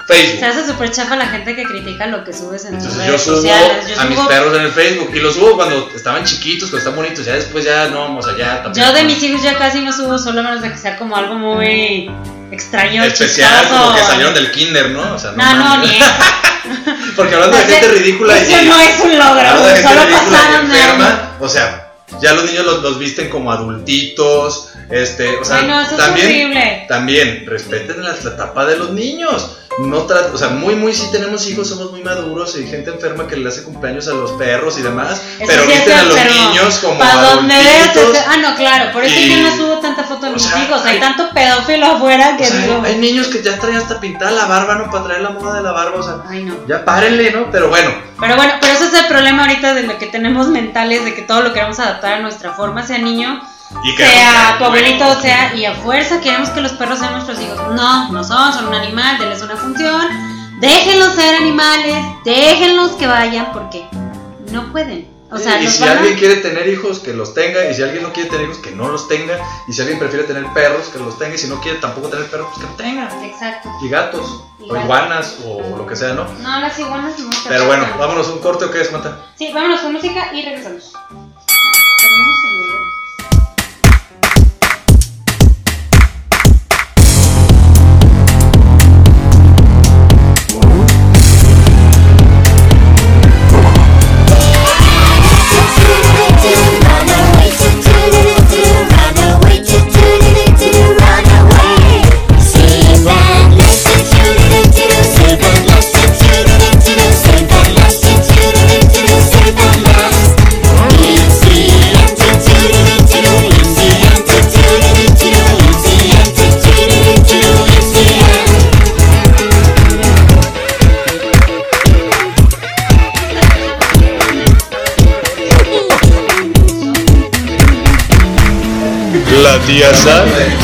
Facebook. Se hace súper chafa la gente que critica lo que subes en tus Entonces yo redes subo sociales. Yo a mis subo- perros en el Facebook y los subo cuando estaban chiquitos, cuando están bonitos, ya después ya no, o sea, ya también. Yo de mis hijos ya casi no subo, solo a menos de que sea como algo muy extraño, especial, chistoso. como que salieron del kinder, ¿no? O sea, no, No, no, ni Porque hablando de Ese- gente ridícula y Eso no es un logro, de solo ridícula y pasaron enferma, o sea, ya los niños los, los visten como adultitos, este, o sea, Bueno, eso es también, horrible. también respeten la, la etapa de los niños. No tra- o sea, muy, muy sí tenemos hijos, somos muy maduros y gente enferma que le hace cumpleaños a los perros y demás, Eso pero sí visten a los enfermo. niños como Para donde veas. este- Ah, no, claro. Por eso Y- yo no subo tanta foto de o mis sea, hijos. Hay hay- tanto pedófilo afuera que O sea, digo. hay, hay niños que ya traen hasta pintada la barba, ¿no? Para traer la moda de la barba, o sea, Ay, no. ya párenle, ¿no? Pero bueno, Pero bueno, pero ese es el problema ahorita de lo que tenemos mentales, de que todo lo queremos adaptar a nuestra forma, sea niño, y sea tu abuelito, sea, y a fuerza queremos que los perros sean nuestros hijos. No, no son, son un animal, denles una función, déjenlos ser animales, déjenlos que vayan, porque no pueden. O sea, y si a- alguien quiere tener hijos, que los tenga. Y si alguien no quiere tener hijos, que no los tenga. Y si alguien prefiere tener perros, que los tenga. Y si no quiere tampoco tener perros, pues que no tenga. Exacto. Y gatos, Y o iguanas, o lo que sea, ¿no? No, las iguanas no. Pero bueno, vámonos un corte o qué es, Samantha? Sí, vámonos con música y regresamos.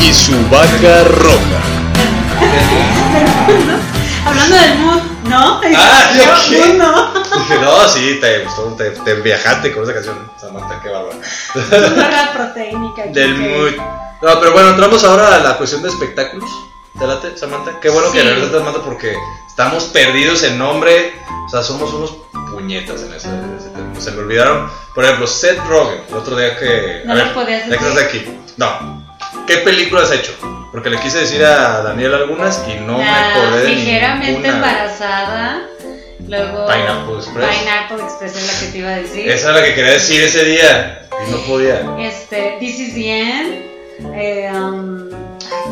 Y su vaca roja. Hablando del mood, ¿no? Ah, Yo, ¿qué? mood, no. Dije, no, sí, te gustó, te, te viajaste con esa canción, Samantha, qué bárbaro. Proteínica. Del que- mood. No, pero bueno, entramos ahora a la cuestión de espectáculos. ¿Te late, Samantha? Qué bueno que Sí. regresas, Samantha, porque estamos perdidos en nombre. O sea, somos unos puñetas en ese, en ese tema. Se me olvidaron, por ejemplo, Seth Rogen, el otro día que. No lo podías ya que decir. estás aquí. No. ¿Qué película has hecho? Porque le quise decir a Daniel algunas y no me acordé de ligeramente ninguna. embarazada. Luego. Pineapple Express. Pineapple Express es la que te iba a decir. Esa es la que quería decir ese día y no podía. Este, This is the End. Eh, um,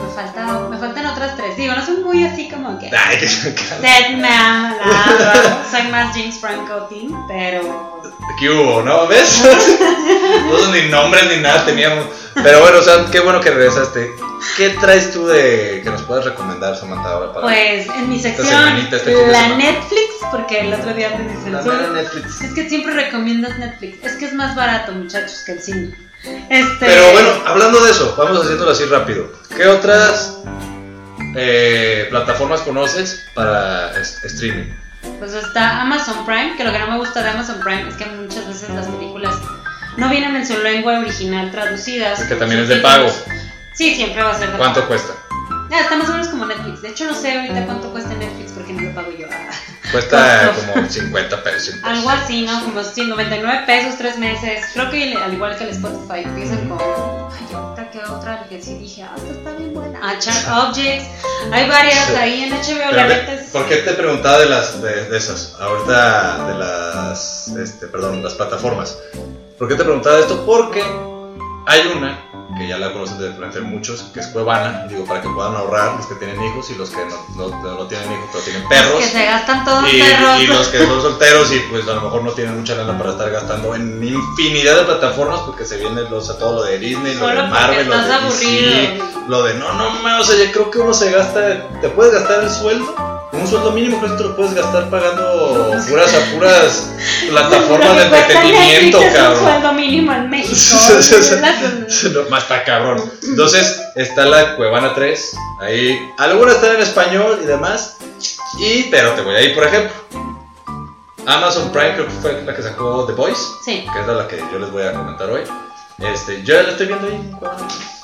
me, falta, me faltan otras tres. Digo, no son muy así como que. Ay, que se me encanta. Dead Man, la. Soy más James Franco Team, pero. ¿Qué hubo, no? ¿Ves? no son ni nombres ni nada teníamos. Pero bueno, o sea, qué bueno que regresaste. ¿Qué traes tú de que nos puedas recomendar, Samantha, ahora para Pues en mi Esta sección, semanita, este fin de la semana. Netflix, porque el otro día te dicen la "Solo- mera Netflix? Es que siempre recomiendas Netflix. Es que es más barato, muchachos, que el cine. Este, Pero bueno, hablando de eso, vamos haciéndolo así rápido. ¿Qué otras eh, plataformas conoces para streaming? Pues está Amazon Prime, que lo que no me gusta de Amazon Prime es que muchas veces las películas no vienen en su lengua original traducidas. Que también es de pago. Sí, siempre va a ser de ¿Cuánto pago. cuesta? Ya, está más o menos como Netflix. De hecho, no sé ahorita cuánto cuesta Netflix porque no lo pago yo. Ah. Cuesta como 50 pesos. 100 pesos. Algo así, ¿no? Como sí, 99 pesos, 3 meses. Creo que al igual que el Spotify, empiezan con. Ay, ahorita que otra que sí dije, ah, esta está bien buena. Ah, Chat Objects. Hay varias ahí en HBO, la neta es. ¿Por qué te preguntaba de las de, de esas? Ahorita de las este, perdón, las plataformas. ¿Por qué te preguntaba esto? Porque hay una que ya la conocen de frente muchos, que es Cuevana, digo, para que puedan ahorrar los que tienen hijos y los que no, no, no tienen hijos, pero tienen perros. Que se gastan todos Y, perros. y los que son solteros y pues a lo mejor no tienen mucha lana para estar gastando en infinidad de plataformas porque se viene los, todo lo de Disney, lo Solo de porque Marvel, lo de DC, lo de no, no, no, o sea, yo creo que uno se gasta, te puedes gastar el sueldo, un sueldo mínimo creo que te lo puedes gastar pagando puras a puras plataformas de entretenimiento, Es un cabrón. sueldo mínimo en México. No, más está cabrón. Entonces está la Cuevana 3. Ahí. Algunas están en español y demás. Y, pero te voy a ir, por ejemplo. Amazon Prime creo que fue la que sacó The Voice. Sí. Que es la que yo les voy a comentar hoy. Este, yo ya la estoy viendo ahí en Cuevana 3.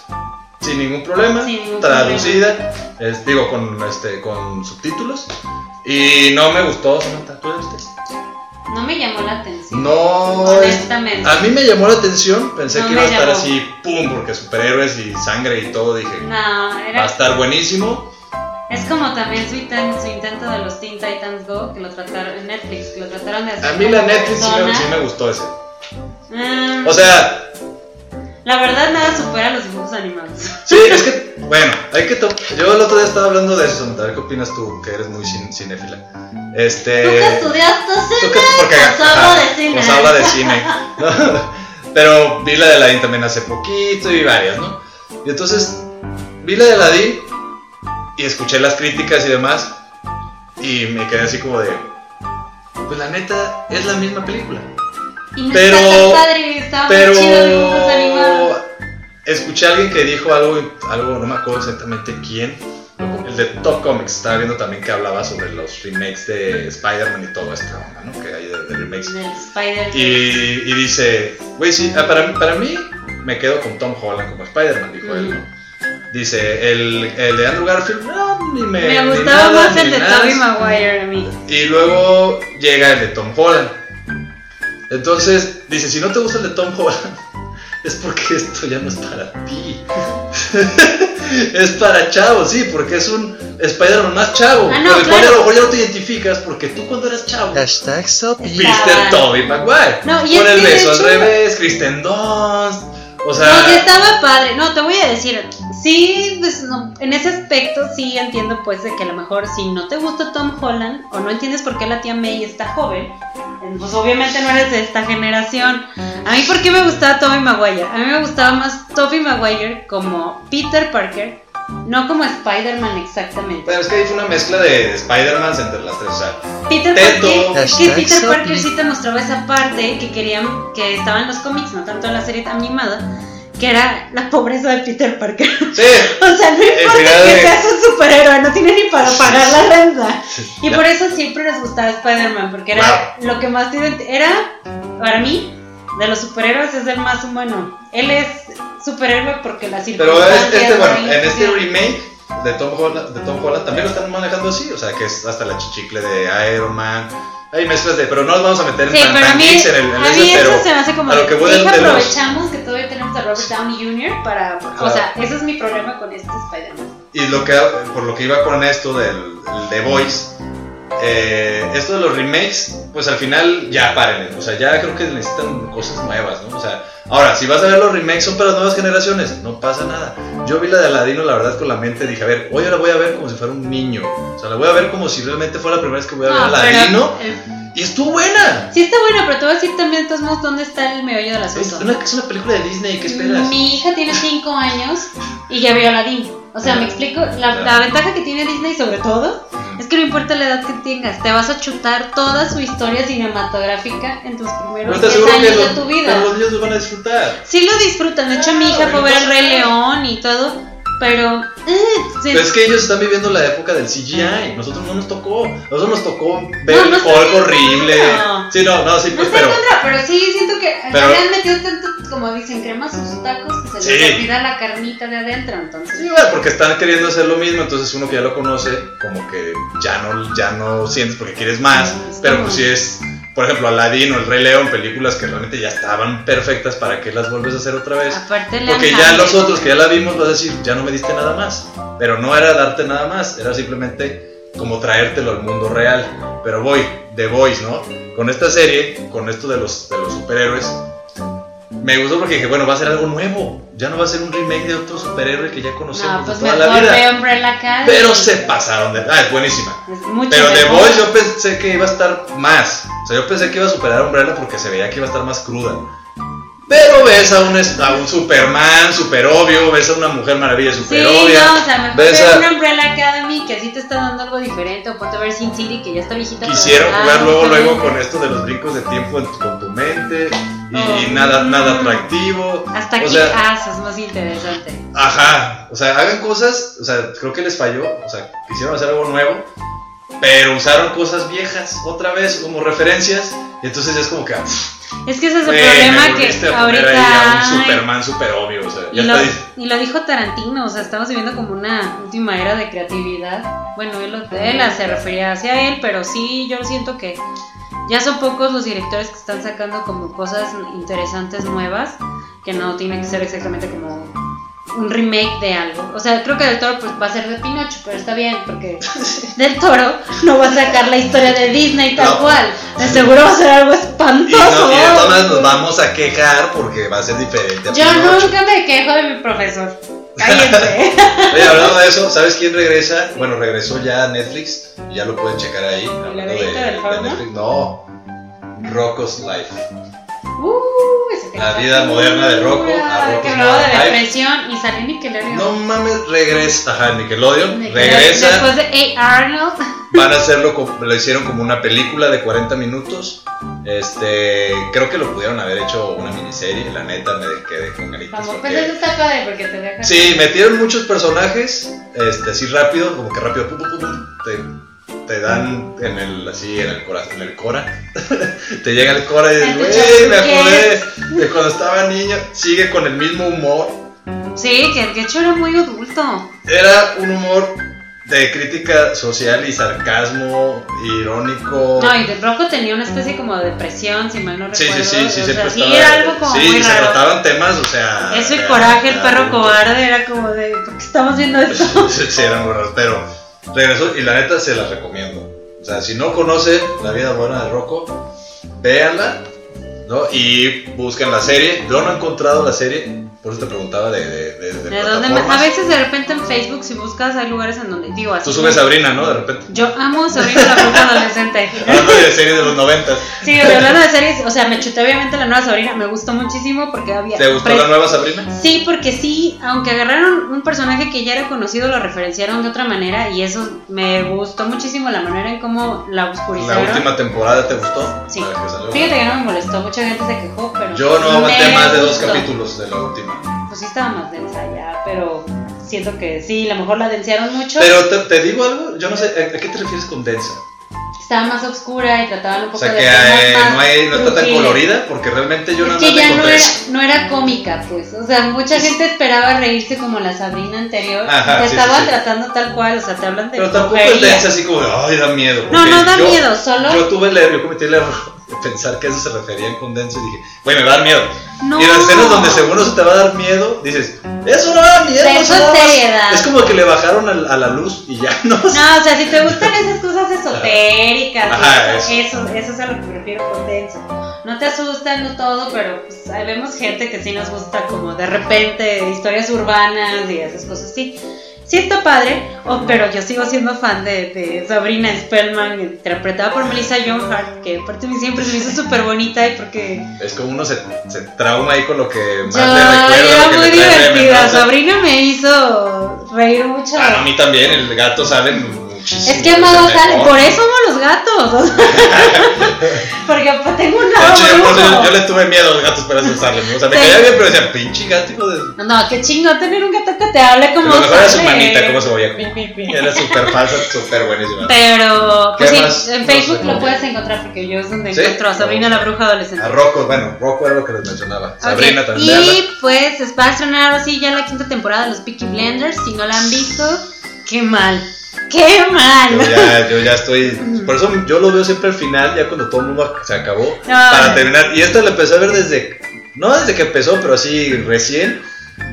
Sin ningún problema. Sin ningún traducida. es- digo, con, este, con subtítulos. Y no me gustó, Samantha. ¿Tú viste? No me llamó la atención. No. es- Honestamente. a mí me llamó la atención, pensé No que iba a estar llamó. así, pum, porque superhéroes y sangre y todo, dije, No, va a era. estar buenísimo. Es como también su, su intento de los Teen Titans Go, que lo trataron en Netflix, que lo trataron de hacer. A mí la Netflix sí me, persona. sí me gustó ese. Mm, O sea, La verdad, nada supera los dibujos animados. Sí, es que, bueno, hay que Yo el otro día estaba hablando de eso, a ver qué opinas tú, que eres muy cin- cinéfila. Este. ¿Tú que estudiaste Tú cine? que- porque Pues habla de cine. pues habla de cine. Pero vi la de Aladdin también hace poquito y varias, ¿no? Y entonces vi la de Aladdin y escuché las críticas y demás y me quedé así como de. Pues la neta es la misma película. Y no Pero- está tan padre, está Pero muy chido. Escuché a alguien que dijo algo, algo, no me acuerdo exactamente quién, el de Top Comics, estaba viendo también que hablaba sobre los remakes de Spider-Man y toda esta onda, ¿no? Que hay de, de remakes. Y, y dice, güey, sí, ah, para, para mí me quedo con Tom Holland como Spider-Man, dijo él, ¿no? Dice, el, el de Andrew Garfield, no, ni me. Me ni gustaba nada, más el de nada". Tobey Maguire a mí. Y luego llega el de Tom Holland. Entonces, dice, si no te gusta el de Tom Holland, es porque esto ya no es para ti. es para chavos, sí, porque es un Spider-Man más chavo. Ah, no, con el cual a lo mejor ya no te identificas porque tú cuando eras chavo Hashtag Sopi. a Tobey Maguire. No, y con el beso al revés, Kristen Dunst. No, estaba padre. No, te voy a decir, sí, pues no, en ese aspecto sí entiendo pues de que a lo mejor si no te gusta Tom Holland o no entiendes por qué la tía May está joven, pues obviamente no eres de esta generación. A mí por qué me gustaba Tobey Maguire? A mí me gustaba más Tobey Maguire como Peter Parker, no como Spider-Man exactamente. pero es que ahí fue una mezcla de Spider-Man entre las tres. O sea, Peter Teto. Parker, que Peter Parker sí te mostraba esa parte que querían, que estaba en los cómics, no tanto en la serie animada, que era la pobreza de Peter Parker. sí, O sea, no importa que de- seas un superhéroe, no tiene ni para pagar la renta. Y por eso siempre les gustaba Spider-Man, porque era lo que más Era, para mí, de los superhéroes es el más humano. Él es superhéroe porque la Pero circunstancias... es- este, bueno, en este remake de Tom Holland, de Tom Holland también lo están manejando así, o sea, que es hasta la chichicle de Iron Man. Hay mezclas de, pero no nos vamos a meter en Sí, tan, pero a mí, en el en a mí pero eso se me hace como a lo que voy de- de los- aprovechamos que todavía tenemos a Robert Downey Jr. para, o Claro. sea, ese es mi problema con este Spider-Man. y lo que por lo que iba con esto del el The Voice, eh, esto de los remakes, pues al final ya párenle, o sea, ya creo que necesitan cosas nuevas, ¿no? O sea, ahora, si vas a ver los remakes son para las nuevas generaciones, no pasa nada. Yo vi la de Aladino, la verdad, con la mente dije, a ver, hoy la voy a ver como si fuera un niño, o sea, la voy a ver como si realmente fuera la primera vez que voy a ver No, Aladino, pero, eh, y estuvo buena. sí está bueno, pero te voy a decir también, de todos modos, dónde está el meollo del Es asunto. una, es una película de Disney, ¿qué esperas? Mi hija tiene 5 años y ya vio Aladdin. O sea, me explico, la, ventaja que tiene Disney sobre todo es que no importa la edad que tengas, te vas a chutar toda su historia cinematográfica en tus Pero primeros te 10 aseguro que años de tu pero vida. los niños lo van a disfrutar. Sí lo disfrutan, de hecho mi hija fue ver el Rey León y todo, pero... eh, sí. Pero es que ellos están viviendo la época del CGI. Nosotros no nos tocó. Nosotros nos tocó ver No, no en horrible. contra. Sí, no, no, sí, pues, pero. en contra, pero sí siento que Pero- han metido tanto, como dicen, crema a sus tacos que se les Sí. olvida la carnita de adentro, entonces... Sí, bueno, porque están queriendo hacer lo mismo, entonces uno que ya lo conoce, como que ya no, ya no sientes porque quieres más, Sí, pero pues si es, por ejemplo, Aladdin o El Rey León, películas que realmente ya estaban perfectas, ¿para qué las vuelves a hacer otra vez? Aparte Porque ya los otros que ya la vimos vas a decir, ya no me diste nada más. Pero no era darte nada más, era simplemente como traértelo al mundo real. Pero voy, The Voice, ¿no? Con esta serie, con esto de los, de los superhéroes, me gustó porque dije, bueno, va a ser algo nuevo. Ya no va a ser un remake de otro superhéroe que ya conocemos No, pues de toda la vida. Pero se pasaron de... Ah, es buenísima. Es mucho Pero The mejor. Voice yo pensé que iba a estar más. O sea, yo pensé que iba a superar a Umbrella porque se veía que iba a estar más cruda. Pero ves a un, a un Superman super obvio, ves a una Mujer Maravilla Sí, super obvia. no, o sea, mejor ves a- una Umbrella Academy que así te está dando algo diferente. O ponte a ver Sin City que ya está viejita. Quisieron está jugar luego, luego con esto de los brincos de tiempo con tu mente y, Oh. nada, nada atractivo. Hasta aquí sea, es más interesante. Ajá, o sea, hagan cosas, o sea, creo que les falló, o sea, quisieron hacer algo nuevo, pero usaron cosas viejas otra vez como referencias, y entonces es como que, ah, Es que ese es el problema que ahorita. un. Superman super obvio, o sea, Y ya lo, está. dice- y lo dijo Tarantino, o sea, estamos viviendo como una última era de creatividad. Bueno, él, lo- él se refería hacia él, pero sí, yo siento que ya son pocos los directores que están sacando como cosas interesantes nuevas, que no tienen que ser exactamente como un remake de algo. O sea, creo que Del Toro pues, va a ser de Pinocho, pero está bien, porque Del Toro no va a sacar la historia de Disney tal No. cual. De seguro va a ser algo Y, espantoso. no, y de todas maneras nos vamos a quejar porque va a ser diferente. a Yo Pinocho. nunca me quejo de mi profesor. Cállense. Oye, hablando de eso, ¿sabes quién regresa? Bueno, regresó ya a Netflix. y Ya lo pueden checar ahí. hablando de, de? Netflix. No. Rocco's Life. Uh, La vida moderna de Rocco, a Que hablaba de depresión y salió Nickelodeon. No mames, regresa. Ajá, Nickelodeon. Nickelodeon, Regresa. Después de A. Arnold. Van a hacerlo, como- lo hicieron como una película de 40 minutos. Este, creo que lo pudieron haber hecho una miniserie, la neta me quedé con ganitas. Vamos, porque- pues eso está padre porque te deja. Sí, metieron muchos personajes, este, así rápido, como que rápido, pum, pum, pum, pum, te, te dan en el, así, en el corazón, en el cora. te llega el cora y dices, güey, me chasquiez". acordé de cuando estaba niño. Sigue con el mismo humor. Sí, que de hecho era muy adulto. Era un humor de crítica social y sarcasmo, irónico. No, y de Rocco tenía una especie como de depresión, si mal no Sí, recuerdo. sí, sí, sí, o siempre sea, sí era algo como sí, muy se raro. trataban temas, o sea. Eso y coraje, el perro cobarde era como de, ¿por qué estamos viendo esto? sí, sí, eran muy raros, pero regresó y la neta se las recomiendo. O sea, si no conocen La vida buena de Rocco, véanla, ¿no? Y busquen la serie. Yo no he encontrado la serie, por eso te preguntaba de, de, de, de ¿De dónde a veces de repente en Facebook, si buscas, hay lugares en donde digo así. Tú subes Sabrina, ¿no? De repente. Yo amo Sabrina la bruja adolescente. Hablando de series de los noventas. Sí, hablando de series, o sea, me chuté obviamente la nueva Sabrina, me gustó muchísimo porque había. ¿Te gustó la nueva Sabrina? Sí, porque sí, aunque agarraron un personaje que ya era conocido, lo referenciaron de otra manera y eso me gustó muchísimo la manera en cómo la ¿La oscurizaron. última temporada te gustó? Sí. La que. Fíjate que no me molestó, mucha gente se quejó, pero. Yo no aguanté más de dos capítulos de la última. Pues sí, estaba más densa ya, pero siento que sí, a lo mejor la densearon mucho. Pero te, te digo algo, yo no sé, ¿a a qué te refieres con densa? Estaba más oscura y trataban un O poco sea de que temas eh, más no, hay, no está tan colorida, porque realmente yo Es nada que ya no era, no era cómica, pues. O sea, mucha gente esperaba reírse como la Sabrina anterior. Ajá, te sí, estaba sí, tratando tal cual, o sea, te hablan de. Pero tampoco es densa así como ay, da miedo. No, no da yo- miedo, solo. Yo tuve el error, yo cometí el error pensar que a eso se referían con denso y dije, güey, me va a dar miedo. No. Y en las escenas donde según eso te va a dar miedo, dices, eso no da miedo. Eso es nada más". seriedad. Es como que le bajaron a, a la luz y ya no sé. No, o sea, si te gustan esas cosas esotéricas, Ajá, eso, eso, eso es a lo que me refiero con denso. No te asustan, no todo, pero pues ahí vemos gente que sí nos gusta como de repente historias urbanas y esas cosas así. Sí está padre, oh, pero yo sigo siendo fan de, de Sabrina Spellman, interpretada por Melissa Joan Hart, que aparte a mí siempre se me hizo súper bonita y porque Es como uno se, se trauma ahí con lo que más ya, le recuerda. era muy divertida. Sabrina me hizo reír mucho. Ah, no, a mí también, el gato sale muchísimo. Es que Amado sale, por eso gatos. o sea, porque pues, tengo un lado yo, le tuve miedo a los gatos para asustarle. O sea, me Sí. caía bien, pero decía, pinche gato, hijo de. No, qué chingo tener un gato que te hable como mejor era su manita, cómo se pi. Era súper falsa, súper buenísima. Pero, pues ¿Qué sí, más en Facebook lo puedes encontrar porque yo es donde ¿Sí? encuentro a Sabrina la bruja adolescente. A Rocco, bueno, Rocco era lo que les mencionaba. Sabrina también. Y pues va a estrenar así ya la quinta temporada de los Peaky Blenders. Si no la han visto, qué mal. ¡Qué mal! Yo ya, yo ya estoy. Por eso yo lo veo siempre al final, ya cuando todo el mundo se acabó. Para terminar. Y esta la empecé a ver desde. No desde que empezó, pero así recién.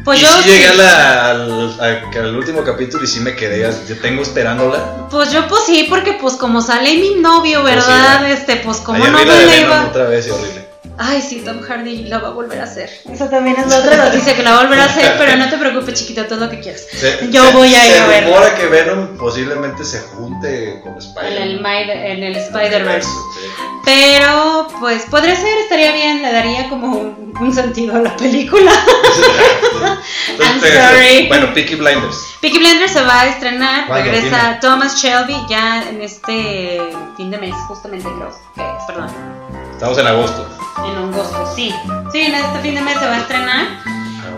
Pues y yo sí llegué a sí. la- al, al- al último capítulo y sí me quedé. Yo tengo esperándola. Pues yo pues sí, porque pues como sale mi novio, Pues sí, ¿verdad? este, pues como no me la iba. otra vez y horrible. Ay, sí, Tom Hardy la va a volver a hacer. Esa también es la otra noticia que la va a volver a hacer, pero no te preocupes, chiquita, todo lo que quieras. Se- Yo se- voy a ir a verla. rumora que Venom posiblemente se junte con En Spider-Man. el, en el Spider-Verse. Sí. Pero, pues, podría ser, estaría bien, le daría como un, un sentido a la película. I'm sorry. Bueno, Peaky Blinders. Peaky Blinders se va a estrenar, regresa Dime. Thomas Shelby ya en este fin de mes, justamente creo que es, perdón, Estamos en agosto. en agosto, sí. Sí, en este fin de mes se va a estrenar.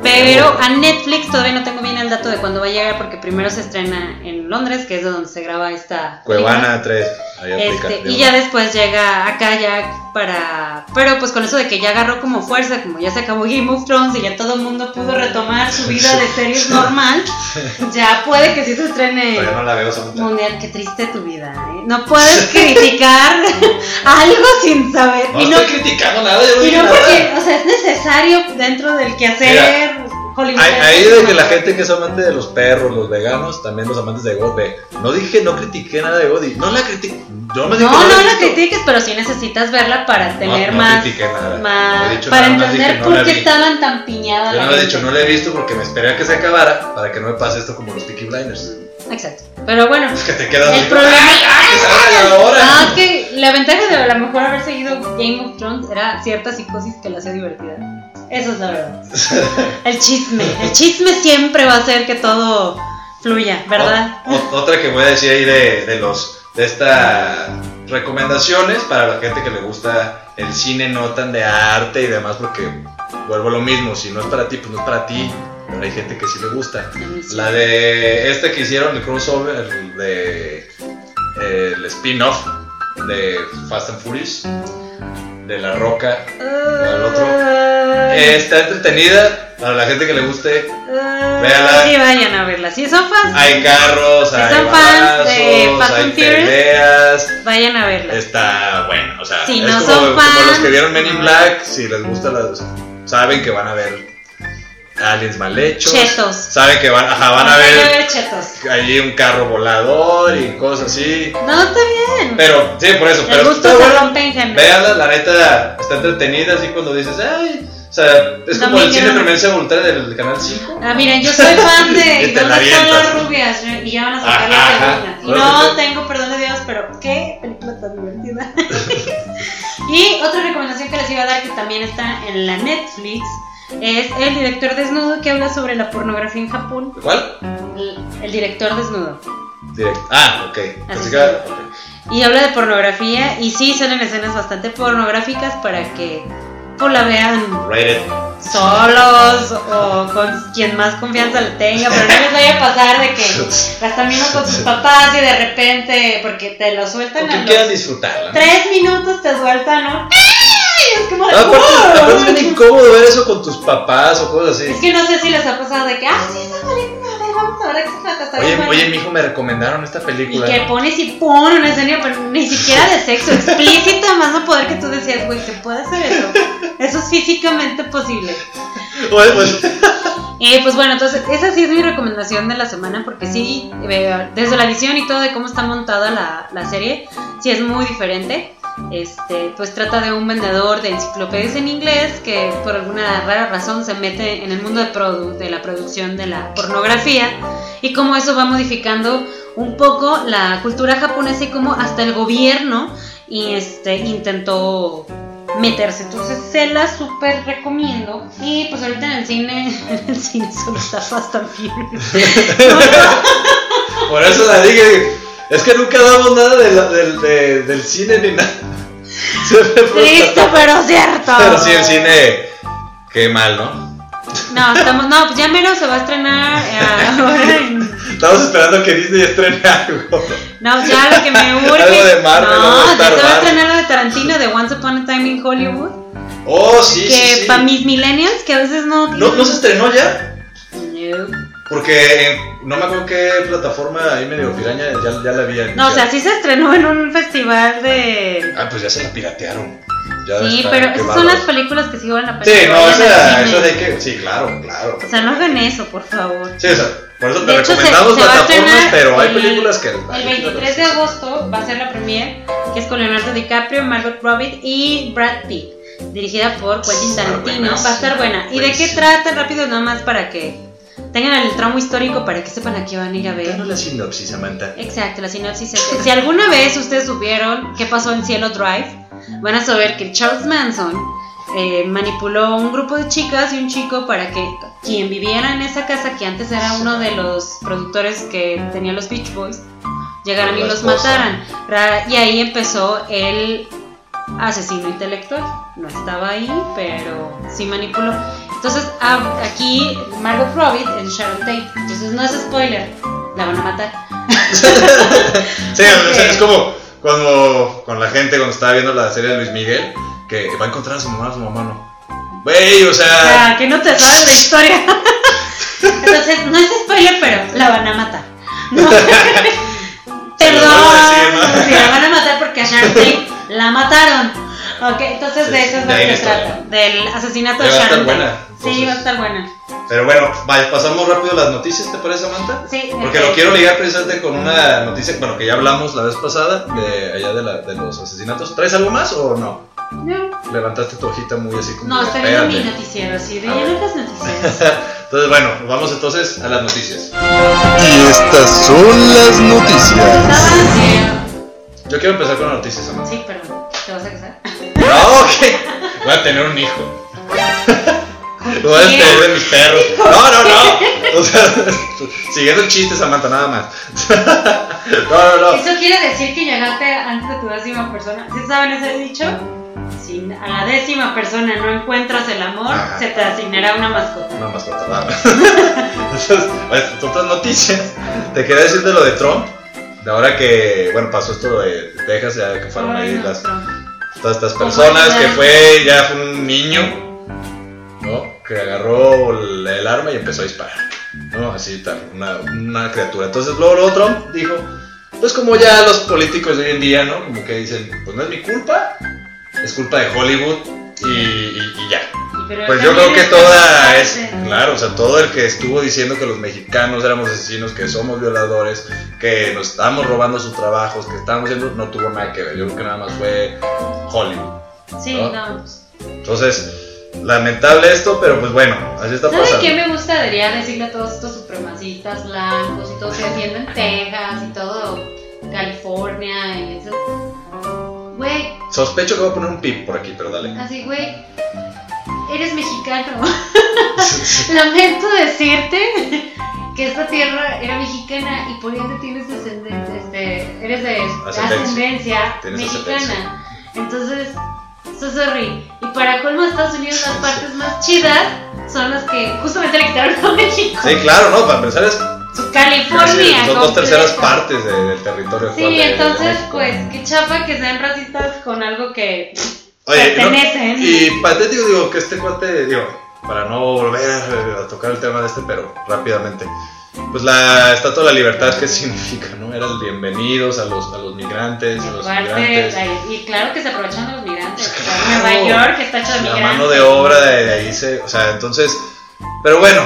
Pero a Netflix todavía no tengo bien el dato de cuándo va a llegar porque primero se estrena en Londres, que es de donde se graba esta. Cuevana 3. Ahí aplica. Este, y ya después llega acá ya para... Pero pues con eso de que ya agarró como fuerza, como ya se acabó Game of Thrones y ya todo el mundo pudo retomar su vida de series normal, ya puede que sí se estrene Todavía no la veo, mundial. Qué triste tu vida, ¿eh? No puedes criticar algo sin saber. No y no, estoy criticando nada, yo no y no nada. porque, o sea, es necesario dentro del quehacer Ahí, ahí de que la gente que es amante de los perros, los veganos, también los amantes de God, ve. No dije, no critiqué nada de God. y No la critiqué. No, no he la critiques, pero sí necesitas verla para tener no más. critiqué nada. más- No para nada, más entender dije, no por qué estaban tan piñadas. Yo no he dicho, no la he visto porque me esperé a que se acabara para que no me pase esto como los Peaky Blinders. Exacto. Pero bueno, Que te quedas el problema. Ah, es que la ventaja de a lo mejor haber seguido Game of Thrones era cierta psicosis que la hacía divertida. Eso es la verdad. El chisme. El chisme siempre va a hacer que todo fluya, ¿verdad? O- o- otra que voy a decir ahí de, de los de estas recomendaciones para la gente que le gusta el cine no tan de arte y demás porque vuelvo a lo mismo, si no es para ti, pues no es para ti, pero hay gente que sí le gusta. La de este que hicieron el crossover el de el spin-off de Fast and Furious de La Roca al otro. Eh, Está entretenida para la gente que le guste. véala. Sí, vayan a verla. Si son fans, Hay carros, Si hay son fans de Fast hay and Furious, peleas. vayan a verla. Está bueno, o sea, Si es no como, son como fans, los que vieron Men in. Black, si les gusta las saben que van a ver aliens mal hechos. Chetos. Saben que van, ajá, van a ver chetos. allí un carro volador y cosas así. No, está bien. Pero, sí, por eso, El pero gusto se bueno. rompe en género. Véanla, la neta está entretenida así cuando dices, ay, o sea, es como el cine Frecuencia Voltaire del canal 5. Ah, miren, yo soy fan de Y ¿Dónde están las rubias? Y ya van a sacar Ajá, la segunda. Y Bueno, no tengo perdón de Dios, pero qué película tan divertida. y otra recomendación que les iba a dar que también está en la Netflix es El director desnudo que habla sobre la pornografía en Japón. ¿Cuál? El, el director desnudo. Directo. Ah, ok. Así que-. Y habla de pornografía y sí salen escenas bastante pornográficas para que pues, la vean Rated. solos o con quien más confianza le tenga, pero no les vaya a pasar de que la están viendo con sus papás y de repente, porque te lo sueltan a quieran disfrutarla. tres minutos, te sueltan, ¿no? Es como de, Aparte, es bien incómodo ver eso con tus papás o cosas así. Es que no sé si les ha pasado de que, ah, sí, esa película, a ver, vamos a ver qué se trata, Oye, buena". oye, mi hijo me recomendaron esta Y película. que pones y pone una escena, pero ni siquiera de sexo, explícita, más no poder que tú decías, güey, ¿se puede hacer eso? Eso es físicamente posible. Oye, pues, Eh, pues bueno, entonces esa sí es mi recomendación de la semana porque sí, eh, desde la visión y todo de cómo está montada la, la serie, sí es muy diferente. Este, pues trata de un vendedor de enciclopedias en inglés que por alguna rara razón se mete en el mundo de, produ- de la producción de la pornografía y cómo eso va modificando un poco la cultura japonesa y cómo hasta el gobierno y este intentó meterse. Entonces se la súper recomiendo. Y pues ahorita en el cine, en el cine solo está Fast and Furious. por eso la dije. Es que nunca damos nada de la- del, de- del cine ni nada. Triste, pero cierto. Pero sí, el cine. Qué mal, ¿no? No, estamos, no, pues ya menos se va a estrenar eh, ahora en- Estamos esperando que Disney estrene algo. No, ya lo que me urge. Algo de Marvel, No, ya se va a estrenar lo de Tarantino de Once Upon a Time in Hollywood. Oh, sí, que sí, sí. para mis millennials que a veces no. ¿No, ¿No se estrenó ya? No. Porque no me acuerdo qué plataforma ahí medio piraña ya, ya la vi. No, o sea, sí se estrenó en un festival de. Ah, pues ya se la piratearon. Ya Sí, pero esas son las películas que sí valen la pena. Sí, no, esa, esa de que. Sí, claro, claro. O sea, no hagan eso, por favor. Sí, o sea, por eso te De hecho, se, recomendamos se a plataformas, pero hay el- películas que. El 23 de agosto va a ser la premier, que es con Leonardo DiCaprio, Margot Robbie y Brad Pitt, dirigida por Quentin Tarantino. Va a estar buena. ¿Y de qué trata? Rápido, nada más para que tengan el tramo histórico, para que sepan a qué van a ir a ver. Danos la sinopsis, Samantha. Exacto, la sinopsis es si alguna vez ustedes supieron qué pasó en Cielo Drive, van a saber que Charles Manson eh, manipuló un grupo de chicas y un chico para que quien viviera en esa casa, que antes era uno de los productores que tenía los Beach Boys, llegaran y los mataran. Ra- Y ahí empezó el asesino intelectual. No estaba ahí, pero sí manipuló. Entonces, a- aquí Margot Robbie en Sharon Tate. Entonces, no es spoiler, la van a matar. Sí, o sea, es como cuando con la gente cuando estaba viendo la serie de Luis Miguel, que va a encontrar a su mamá, a su mamá no. Güey, o O sea. que no te sabes la historia. Entonces, no es spoiler, pero la van a matar. No. Perdón. ¿no? Sí, la van a matar porque a Sharon Tate la mataron. Ok, entonces Sí, de eso es de lo que se trata. Del asesinato de estar Sharon Tate. Sí, va a estar buena. Pero bueno, vaya, pasamos rápido las noticias, ¿te parece, Samantha? Sí, Porque lo quiero ligar precisamente con una noticia, bueno, que ya hablamos la vez pasada, de allá de, la- de los asesinatos. ¿Traes algo más o no? No, Levantaste tu hojita muy así como... no estoy viendo mi noticiero, así de las noticias. Entonces, bueno, vamos entonces a las noticias. Y estas son las noticias. Yo quiero empezar con las noticias, Samantha. Sí, pero ¿te vas a casar? No, ok. Voy a tener un hijo. Lo voy a despedir de mis perros. No, no, no. O sea, siguiendo el chiste, Samantha, nada más. No, no, no. Eso quiere decir que llegaste antes de tu décima persona. ¿Sí saben ese dicho? Si a la décima persona no encuentras el amor, Ajá. se te asignará una mascota. Una mascota, va. Entonces, bueno, otras noticias. Te quería decir de lo de Trump. De ahora que, bueno, pasó esto de Texas, ya que fueron ahí no, las, todas estas personas, que fue, ya fue un niño, ¿no? Que agarró el, arma y empezó a disparar, ¿no? Así tal, una, una criatura. Entonces luego, luego Trump dijo, pues como ya los políticos de hoy en día, ¿no? Como que dicen, pues no es mi culpa, es culpa de Hollywood y, y- y ya. Pero Pues yo creo que toda es, claro, o sea, todo el que estuvo diciendo que los mexicanos éramos asesinos, que somos violadores, que nos estábamos robando sus trabajos, que estábamos haciendo, no tuvo nada que ver. Yo creo que nada más fue Hollywood. Sí, ¿no? no. pues, Entonces, lamentable esto, pero pues bueno, así está ¿Sabe pasando. qué me gustaría decirle a todos estos supremacistas blancos y todos creciendo en Texas y todo California y eso? Güey, Sospecho que voy a poner un pip por aquí, pero dale. así, güey, eres mexicano. Lamento decirte que esta tierra era mexicana y por ende tienes descendencia, este, eres de Ascendencia. mexicana. Entonces, sorry. Y para colmo Estados Unidos, las partes más chidas son las que justamente le quitaron a México. Sí, claro, ¿no? Para empezar es California. son dos terceras partes de- del territorio Sí, de- entonces, pues, qué chafa que sean racistas con algo que Oye, no, pertenecen. y patético, digo, que este cuate, digo, para no volver a tocar el tema de este, pero rápidamente. Pues la Estatua de la Libertad, ¿qué significa, no? Eran bienvenidos a los, a los migrantes, Y a los aparte, migrantes. la- y claro que se aprovechan los migrantes. Sea, Claro. Nueva York está hecho de La migrantes. mano de obra de, de ahí se. O sea, entonces. Pero bueno,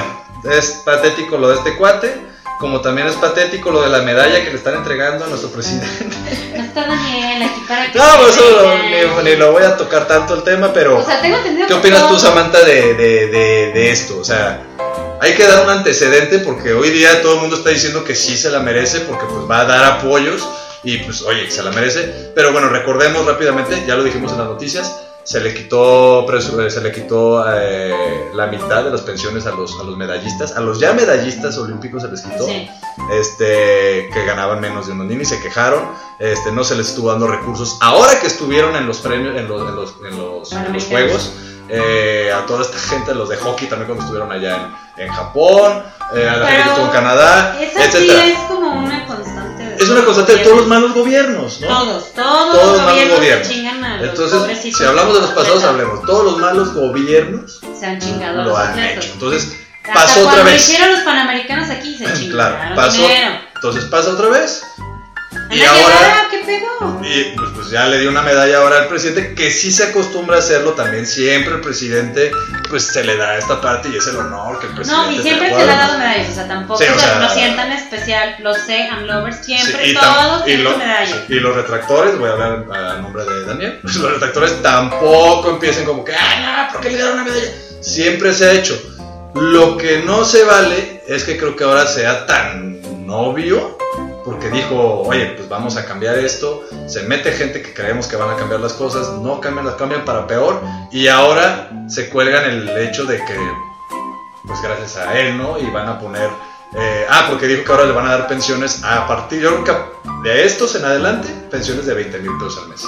es patético lo de este cuate. Como también es patético lo de la medalla que le están entregando a nuestro presidente. No está Daniel aquí para que. No, pues eso ni, ni lo voy a tocar tanto el tema, pero. O sea, tengo entendido ¿Qué opinas tú, todo- Samantha, de, de, de, de esto? O sea, hay que dar un antecedente porque hoy día todo el mundo está diciendo que sí se la merece porque pues va a dar apoyos y pues oye, se la merece. Pero bueno, recordemos rápidamente, ya lo dijimos en las noticias, se le quitó, presu- se le quitó eh, la mitad de las pensiones a los, a los medallistas, a los ya medallistas olímpicos se les quitó Sí. este, que ganaban menos de niños y se quejaron, este, no se les estuvo dando recursos. Ahora que estuvieron en los premios, en los, en los, en los, en los Panamericanos. juegos, eh, a toda esta gente, los de hockey también cuando estuvieron allá en, en Japón, eh, a la gente que Pero estuvo en Canadá, Esa sí etcétera. es como una constante. de Es una constante de todos los malos gobiernos, ¿no? Todos, todos, Todos los los malos gobiernos se chingan a los Entonces, si hablamos de los pasados, hablemos. Todos los malos gobiernos Se han chingado lo han atletas. hecho. Entonces, Hasta pasó otra vez. hicieron los panamericanos aquí se chingaron. Claro, pasó. Entonces pasa otra vez. Y ahora. ¿qué pedo? Y pues, pues ya le dio una medalla ahora al presidente, que sí se acostumbra a hacerlo también. Siempre el presidente, pues se le da esta parte y es el honor que el presidente. No, y siempre se le ha dado medallas, o sea, tampoco Sí, o sea, lo sientan especial, lo sé, I'm lovers, siempre, Sí, y todos tienen lo- su medalla. sí, y los retractores, voy a hablar a nombre de Daniel, los retractores tampoco empiecen como que, ah, no, ¿por qué le dieron una medalla? Siempre se ha hecho. Lo que no se vale es que creo que ahora sea tan obvio, porque dijo, oye, pues vamos a cambiar esto, se mete gente que creemos que van a cambiar las cosas, no cambian, las cambian para peor, y ahora se cuelgan el hecho de que, pues gracias a él, ¿no? Y van a poner, eh, ah, porque dijo que ahora le van a dar pensiones a partir, yo creo que de estos en adelante, pensiones de 20 mil pesos al mes.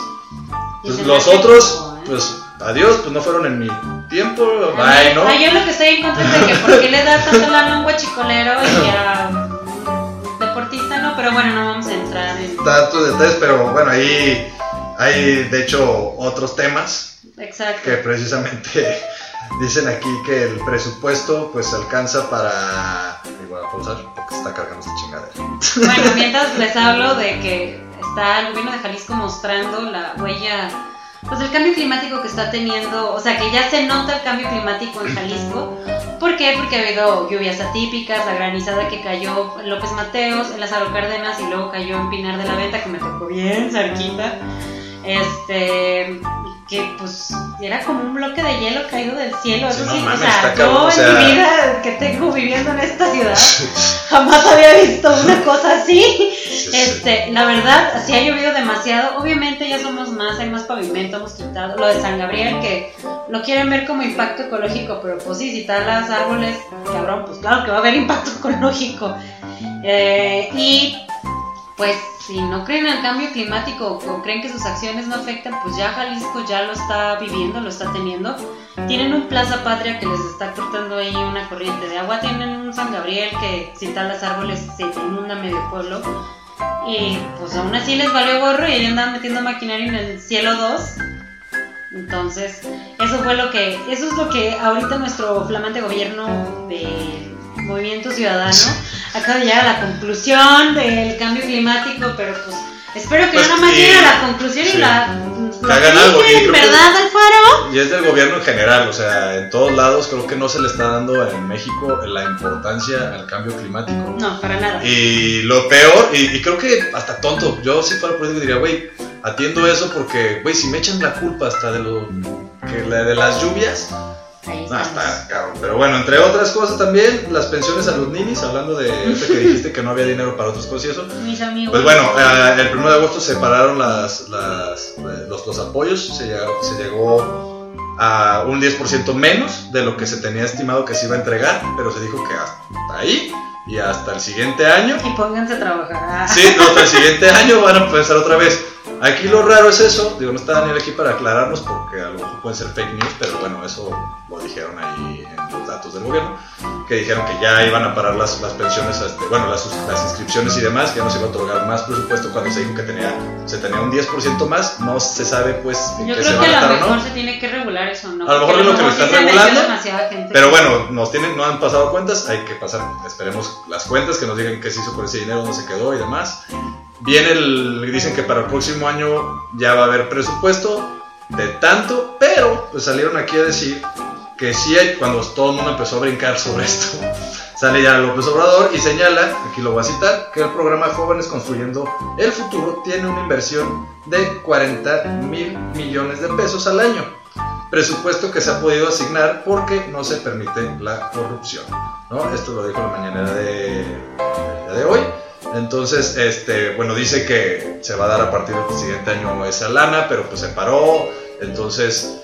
Pues los otros, ¿eh? pues adiós, pues no fueron en mi tiempo, bye, ¿no? yo lo que estoy en contra es de que por qué le da tanto lana a un guachicolero y a deportista, no, pero bueno, no vamos a entrar en... Tantos detalles, pero bueno, ahí hay de hecho otros temas Exacto. que precisamente dicen aquí que el presupuesto pues alcanza para... Y voy a pausar porque se está cargando esta chingadera. Bueno, mientras les hablo de que está el gobierno de Jalisco mostrando la huella pues el cambio climático que está teniendo, o sea, que ya se nota el cambio climático en Jalisco. ¿Por qué? Porque ha habido lluvias atípicas, la granizada que cayó en López Mateos, en Lázaro Cárdenas y luego cayó en Pinar de la Venta, que me tocó bien cerquita. Este, que pues era como un bloque de hielo caído del cielo. Sí, Eso no sí, mames, o sea, yo o en sea- mi vida que tengo viviendo en esta ciudad jamás había visto una cosa así. Sí, sí. Este, la verdad, sí ha llovido demasiado. Obviamente ya somos más, hay más pavimento, hemos quitado lo de San Gabriel, que lo quieren ver como impacto ecológico, pero pues sí, si talas árboles, cabrón, pues claro que va a haber impacto ecológico. Eh, y pues si no creen en el cambio climático o creen que sus acciones no afectan, pues ya Jalisco ya lo está viviendo, lo está teniendo. Tienen un Plaza Patria que les está cortando ahí una corriente de agua, tienen un San Gabriel que si talas árboles se inunda medio pueblo. Y pues aún así les valió gorro y andaban metiendo maquinaria en el cielo 2. Entonces, eso fue lo que, eso es lo que ahorita nuestro flamante gobierno de Movimiento Ciudadano acaba de llegar a la conclusión del cambio climático, pero pues espero que Pues, nada más lleguen a la conclusión y la, Que hagan algo, y creo ¿verdad, Alfaro? Y es del gobierno en general, o sea, en todos lados creo que no se le está dando en México la importancia al cambio climático. No, para nada. Y lo peor, y, y creo que hasta tonto, yo si fuera político diría, güey, atiendo eso porque, güey, si me echan la culpa hasta de lo que la de las lluvias, Ahí no, está cabrón. Pero bueno, entre otras cosas también, las pensiones a los ninis, hablando de ahorita que dijiste que no había dinero para otras cosas y eso. Mis amigos. Pues bueno, eh, el 1 de agosto se pararon las, las, los, los apoyos, se llegó, se llegó a un 10% menos de lo que se tenía estimado que se iba a entregar, pero se dijo que hasta ahí y hasta el siguiente año. Y pónganse a trabajar. Sí, no, hasta el siguiente año van a empezar otra vez. Aquí lo raro es eso, digo, no está Daniel aquí para aclararnos porque a lo mejor pueden ser fake news, pero bueno, eso lo dijeron ahí en los datos del gobierno, que dijeron que ya iban a parar las, las pensiones, este, bueno, las, las inscripciones y demás, que ya no se iba a otorgar más presupuesto cuando se dijo que tenía, se tenía un 10% más, no se sabe pues en Yo qué se creo va que a a lo mejor no. se tiene que regular eso, ¿no? A lo mejor es lo que lo están se regulando. Pero bueno, nos tienen, no han pasado cuentas, hay que pasar, esperemos las cuentas, que nos digan qué se hizo con ese dinero, dónde se quedó y demás. Viene el, dicen que para el próximo año ya va a haber presupuesto de tanto, pero pues salieron aquí a decir que sí hay, cuando todo el mundo empezó a brincar sobre esto, sale ya López Obrador y señala, aquí lo voy a citar, que el programa Jóvenes Construyendo el Futuro tiene una inversión de 40 mil millones de pesos al año presupuesto que se ha podido asignar porque no se permite la corrupción. ¿no? Esto lo dijo la mañanera de, de hoy. Entonces, este, bueno, dice que se va a dar a partir del siguiente año esa lana, pero pues se paró. Entonces,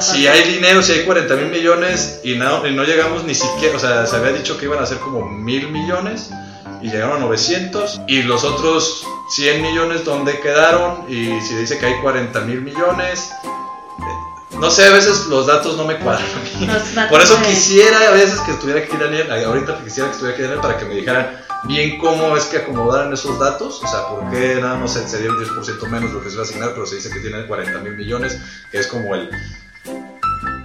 si hay dinero, si hay 40 mil millones y no, y no llegamos ni siquiera, o sea, se había dicho que iban a ser como mil millones y llegaron a 900 y los otros 100 millones dónde quedaron y si dice que hay 40 mil millones no sé a veces los datos no me cuadran a mí. Por eso quisiera a veces que estuviera aquí Daniel ahorita quisiera que estuviera aquí Daniel para que me dijeran bien cómo es que acomodaran esos datos o sea por qué nada más se sería el 10% menos lo que se va a asignar pero se dice que tiene 40 mil millones que es como el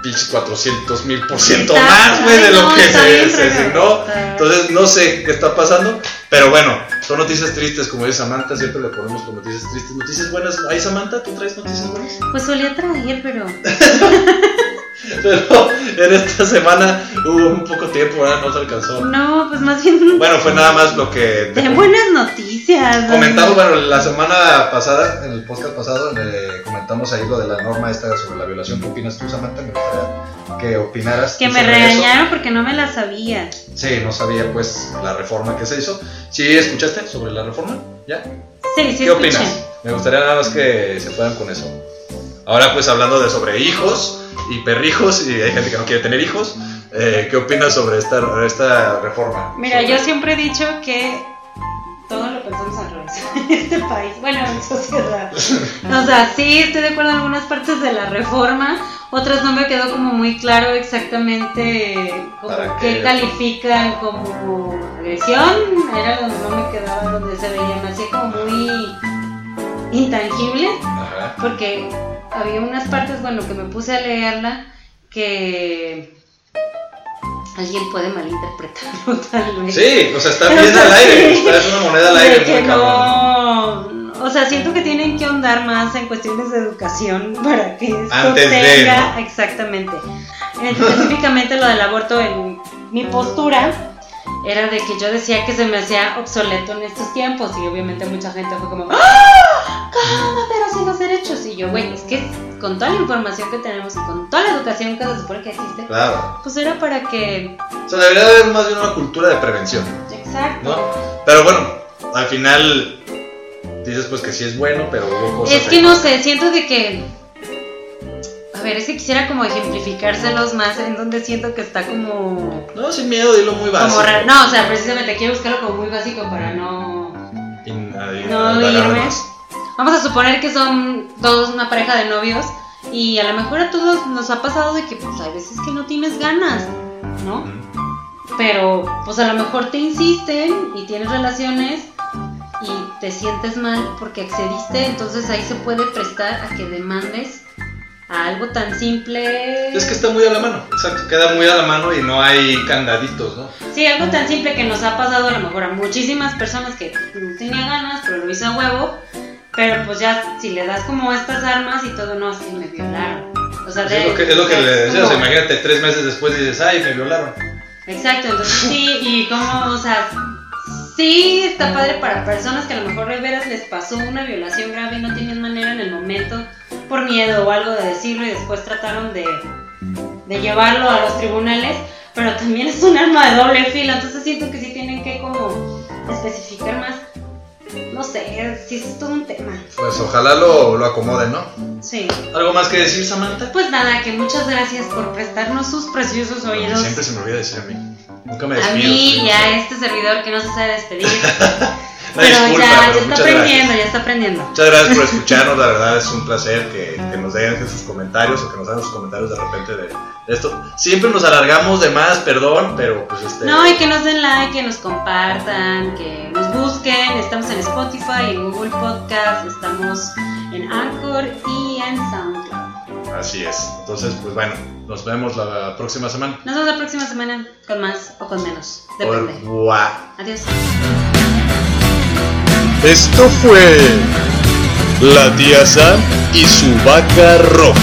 pinche 400 mil por ciento más, güey, de lo que se, asignó. Entonces, no sé qué está pasando, pero bueno, son noticias tristes, como dice Samantha, siempre le ponemos con noticias tristes. Noticias buenas, ¿hay Samantha? ¿Tú traes noticias buenas? Pues solía traer, pero. Pero en esta semana hubo un poco tiempo, ¿verdad? No se alcanzó. No, pues más bien. Bueno, fue nada más lo que... te de com- buenas noticias. Comentamos, bueno, la semana pasada, en el podcast pasado, eh, comentamos ahí lo de la norma esta sobre la violación. ¿Qué opinas tú, Samantha? Me gustaría que opinaras. Que me regañaron porque no me la sabía. Sí, no sabía pues la reforma que se hizo. ¿Sí escuchaste sobre la reforma? ¿Ya? Sí, sí, ¿Qué escuché. opinas? Me gustaría nada más que se puedan con eso. Ahora pues hablando de sobre hijos y perrijos y hay gente que no quiere tener hijos, eh, ¿qué opinas sobre esta, esta reforma? Mira, Sobre- yo siempre he dicho que todo lo pensamos al revés en este país, bueno, en sociedad. O sea, sí estoy de acuerdo en algunas partes de la reforma, otras no me quedó como muy claro exactamente como ¿Para qué qué? califican como agresión, era donde no me quedaba, donde se veía, me hacía como muy intangible. Ajá. Porque había unas partes, bueno, que me puse a leerla que alguien puede malinterpretarlo tal vez. Sí, o sea, está O bien al aire, sí. está, es una moneda al De aire que muy no, o sea, siento que tienen que ahondar más en cuestiones de educación para que esto Antes de, tenga ¿no? exactamente. Específicamente lo del aborto en mi postura era de que yo decía que se me hacía obsoleto en estos tiempos y obviamente mucha gente fue como ¡Ah! ¿Cómo? Pero sin los derechos y yo, güey, es que con toda la información que tenemos y con toda la educación que se supone que existe, Claro. pues era para que O sea, debería haber más bien una cultura de prevención, exacto. ¿no? Pero bueno, al final dices pues que sí es bueno, pero hubo cosas. Es que no sé, siento de que. A ver, es que quisiera como ejemplificárselos más en donde siento que está como. No, sin miedo, dilo muy básico. Como. No, o sea, precisamente quiero buscarlo como muy básico para no. In- No irme. Vamos a suponer que son todos una pareja de novios y a lo mejor a todos nos ha pasado de que pues hay veces que no tienes ganas, ¿no? Mm. Pero pues a lo mejor te insisten y tienes relaciones y te sientes mal porque accediste, entonces ahí se puede prestar a que demandes a algo tan simple. Es que está muy a la mano, exacto, queda muy a la mano y no hay candaditos, ¿no? Sí, algo tan simple que nos ha pasado a lo mejor a muchísimas personas que no tenía ganas, pero lo hice a huevo. Pero pues ya, si le das como estas armas y todo, no, es que me violaron. O sea, es, lo que, es lo que le decía, o sea, como- imagínate tres meses después dices, ay, me violaron. Exacto, entonces sí, y como, o sea, sí está padre para personas que a lo mejor de veras les pasó una violación grave y no tenían manera en el momento, por miedo o algo de decirlo y después trataron de, de llevarlo a los tribunales, pero también es un arma de doble filo, entonces siento que sí tienen que como especificar más, no sé, sí es todo un tema, Pues ojalá lo, lo acomoden, ¿no? sí. ¿Algo más que decir, Samantha? Pues nada, que muchas gracias por prestarnos sus preciosos oídos. Siempre se me olvida decir a mí. Nunca me A despido. mí sí. y a este servidor que no se sabe despedir. Pero disculpa, ya, pero ya está aprendiendo, gracias. ya está aprendiendo. Muchas gracias por escucharnos, la verdad es un placer que, que nos dejen sus comentarios o que nos hagan sus comentarios de repente de, de esto. Siempre nos alargamos de más, perdón, pero pues este... No, y que nos den like, que nos compartan, que nos busquen. Estamos en Spotify, en Google Podcast, estamos en Anchor y en SoundCloud. Así es. Entonces, pues bueno, nos vemos la próxima semana. Nos vemos la próxima semana con más o con menos. Depende. Adiós. Esto fue la tía Sam y su vaca roja.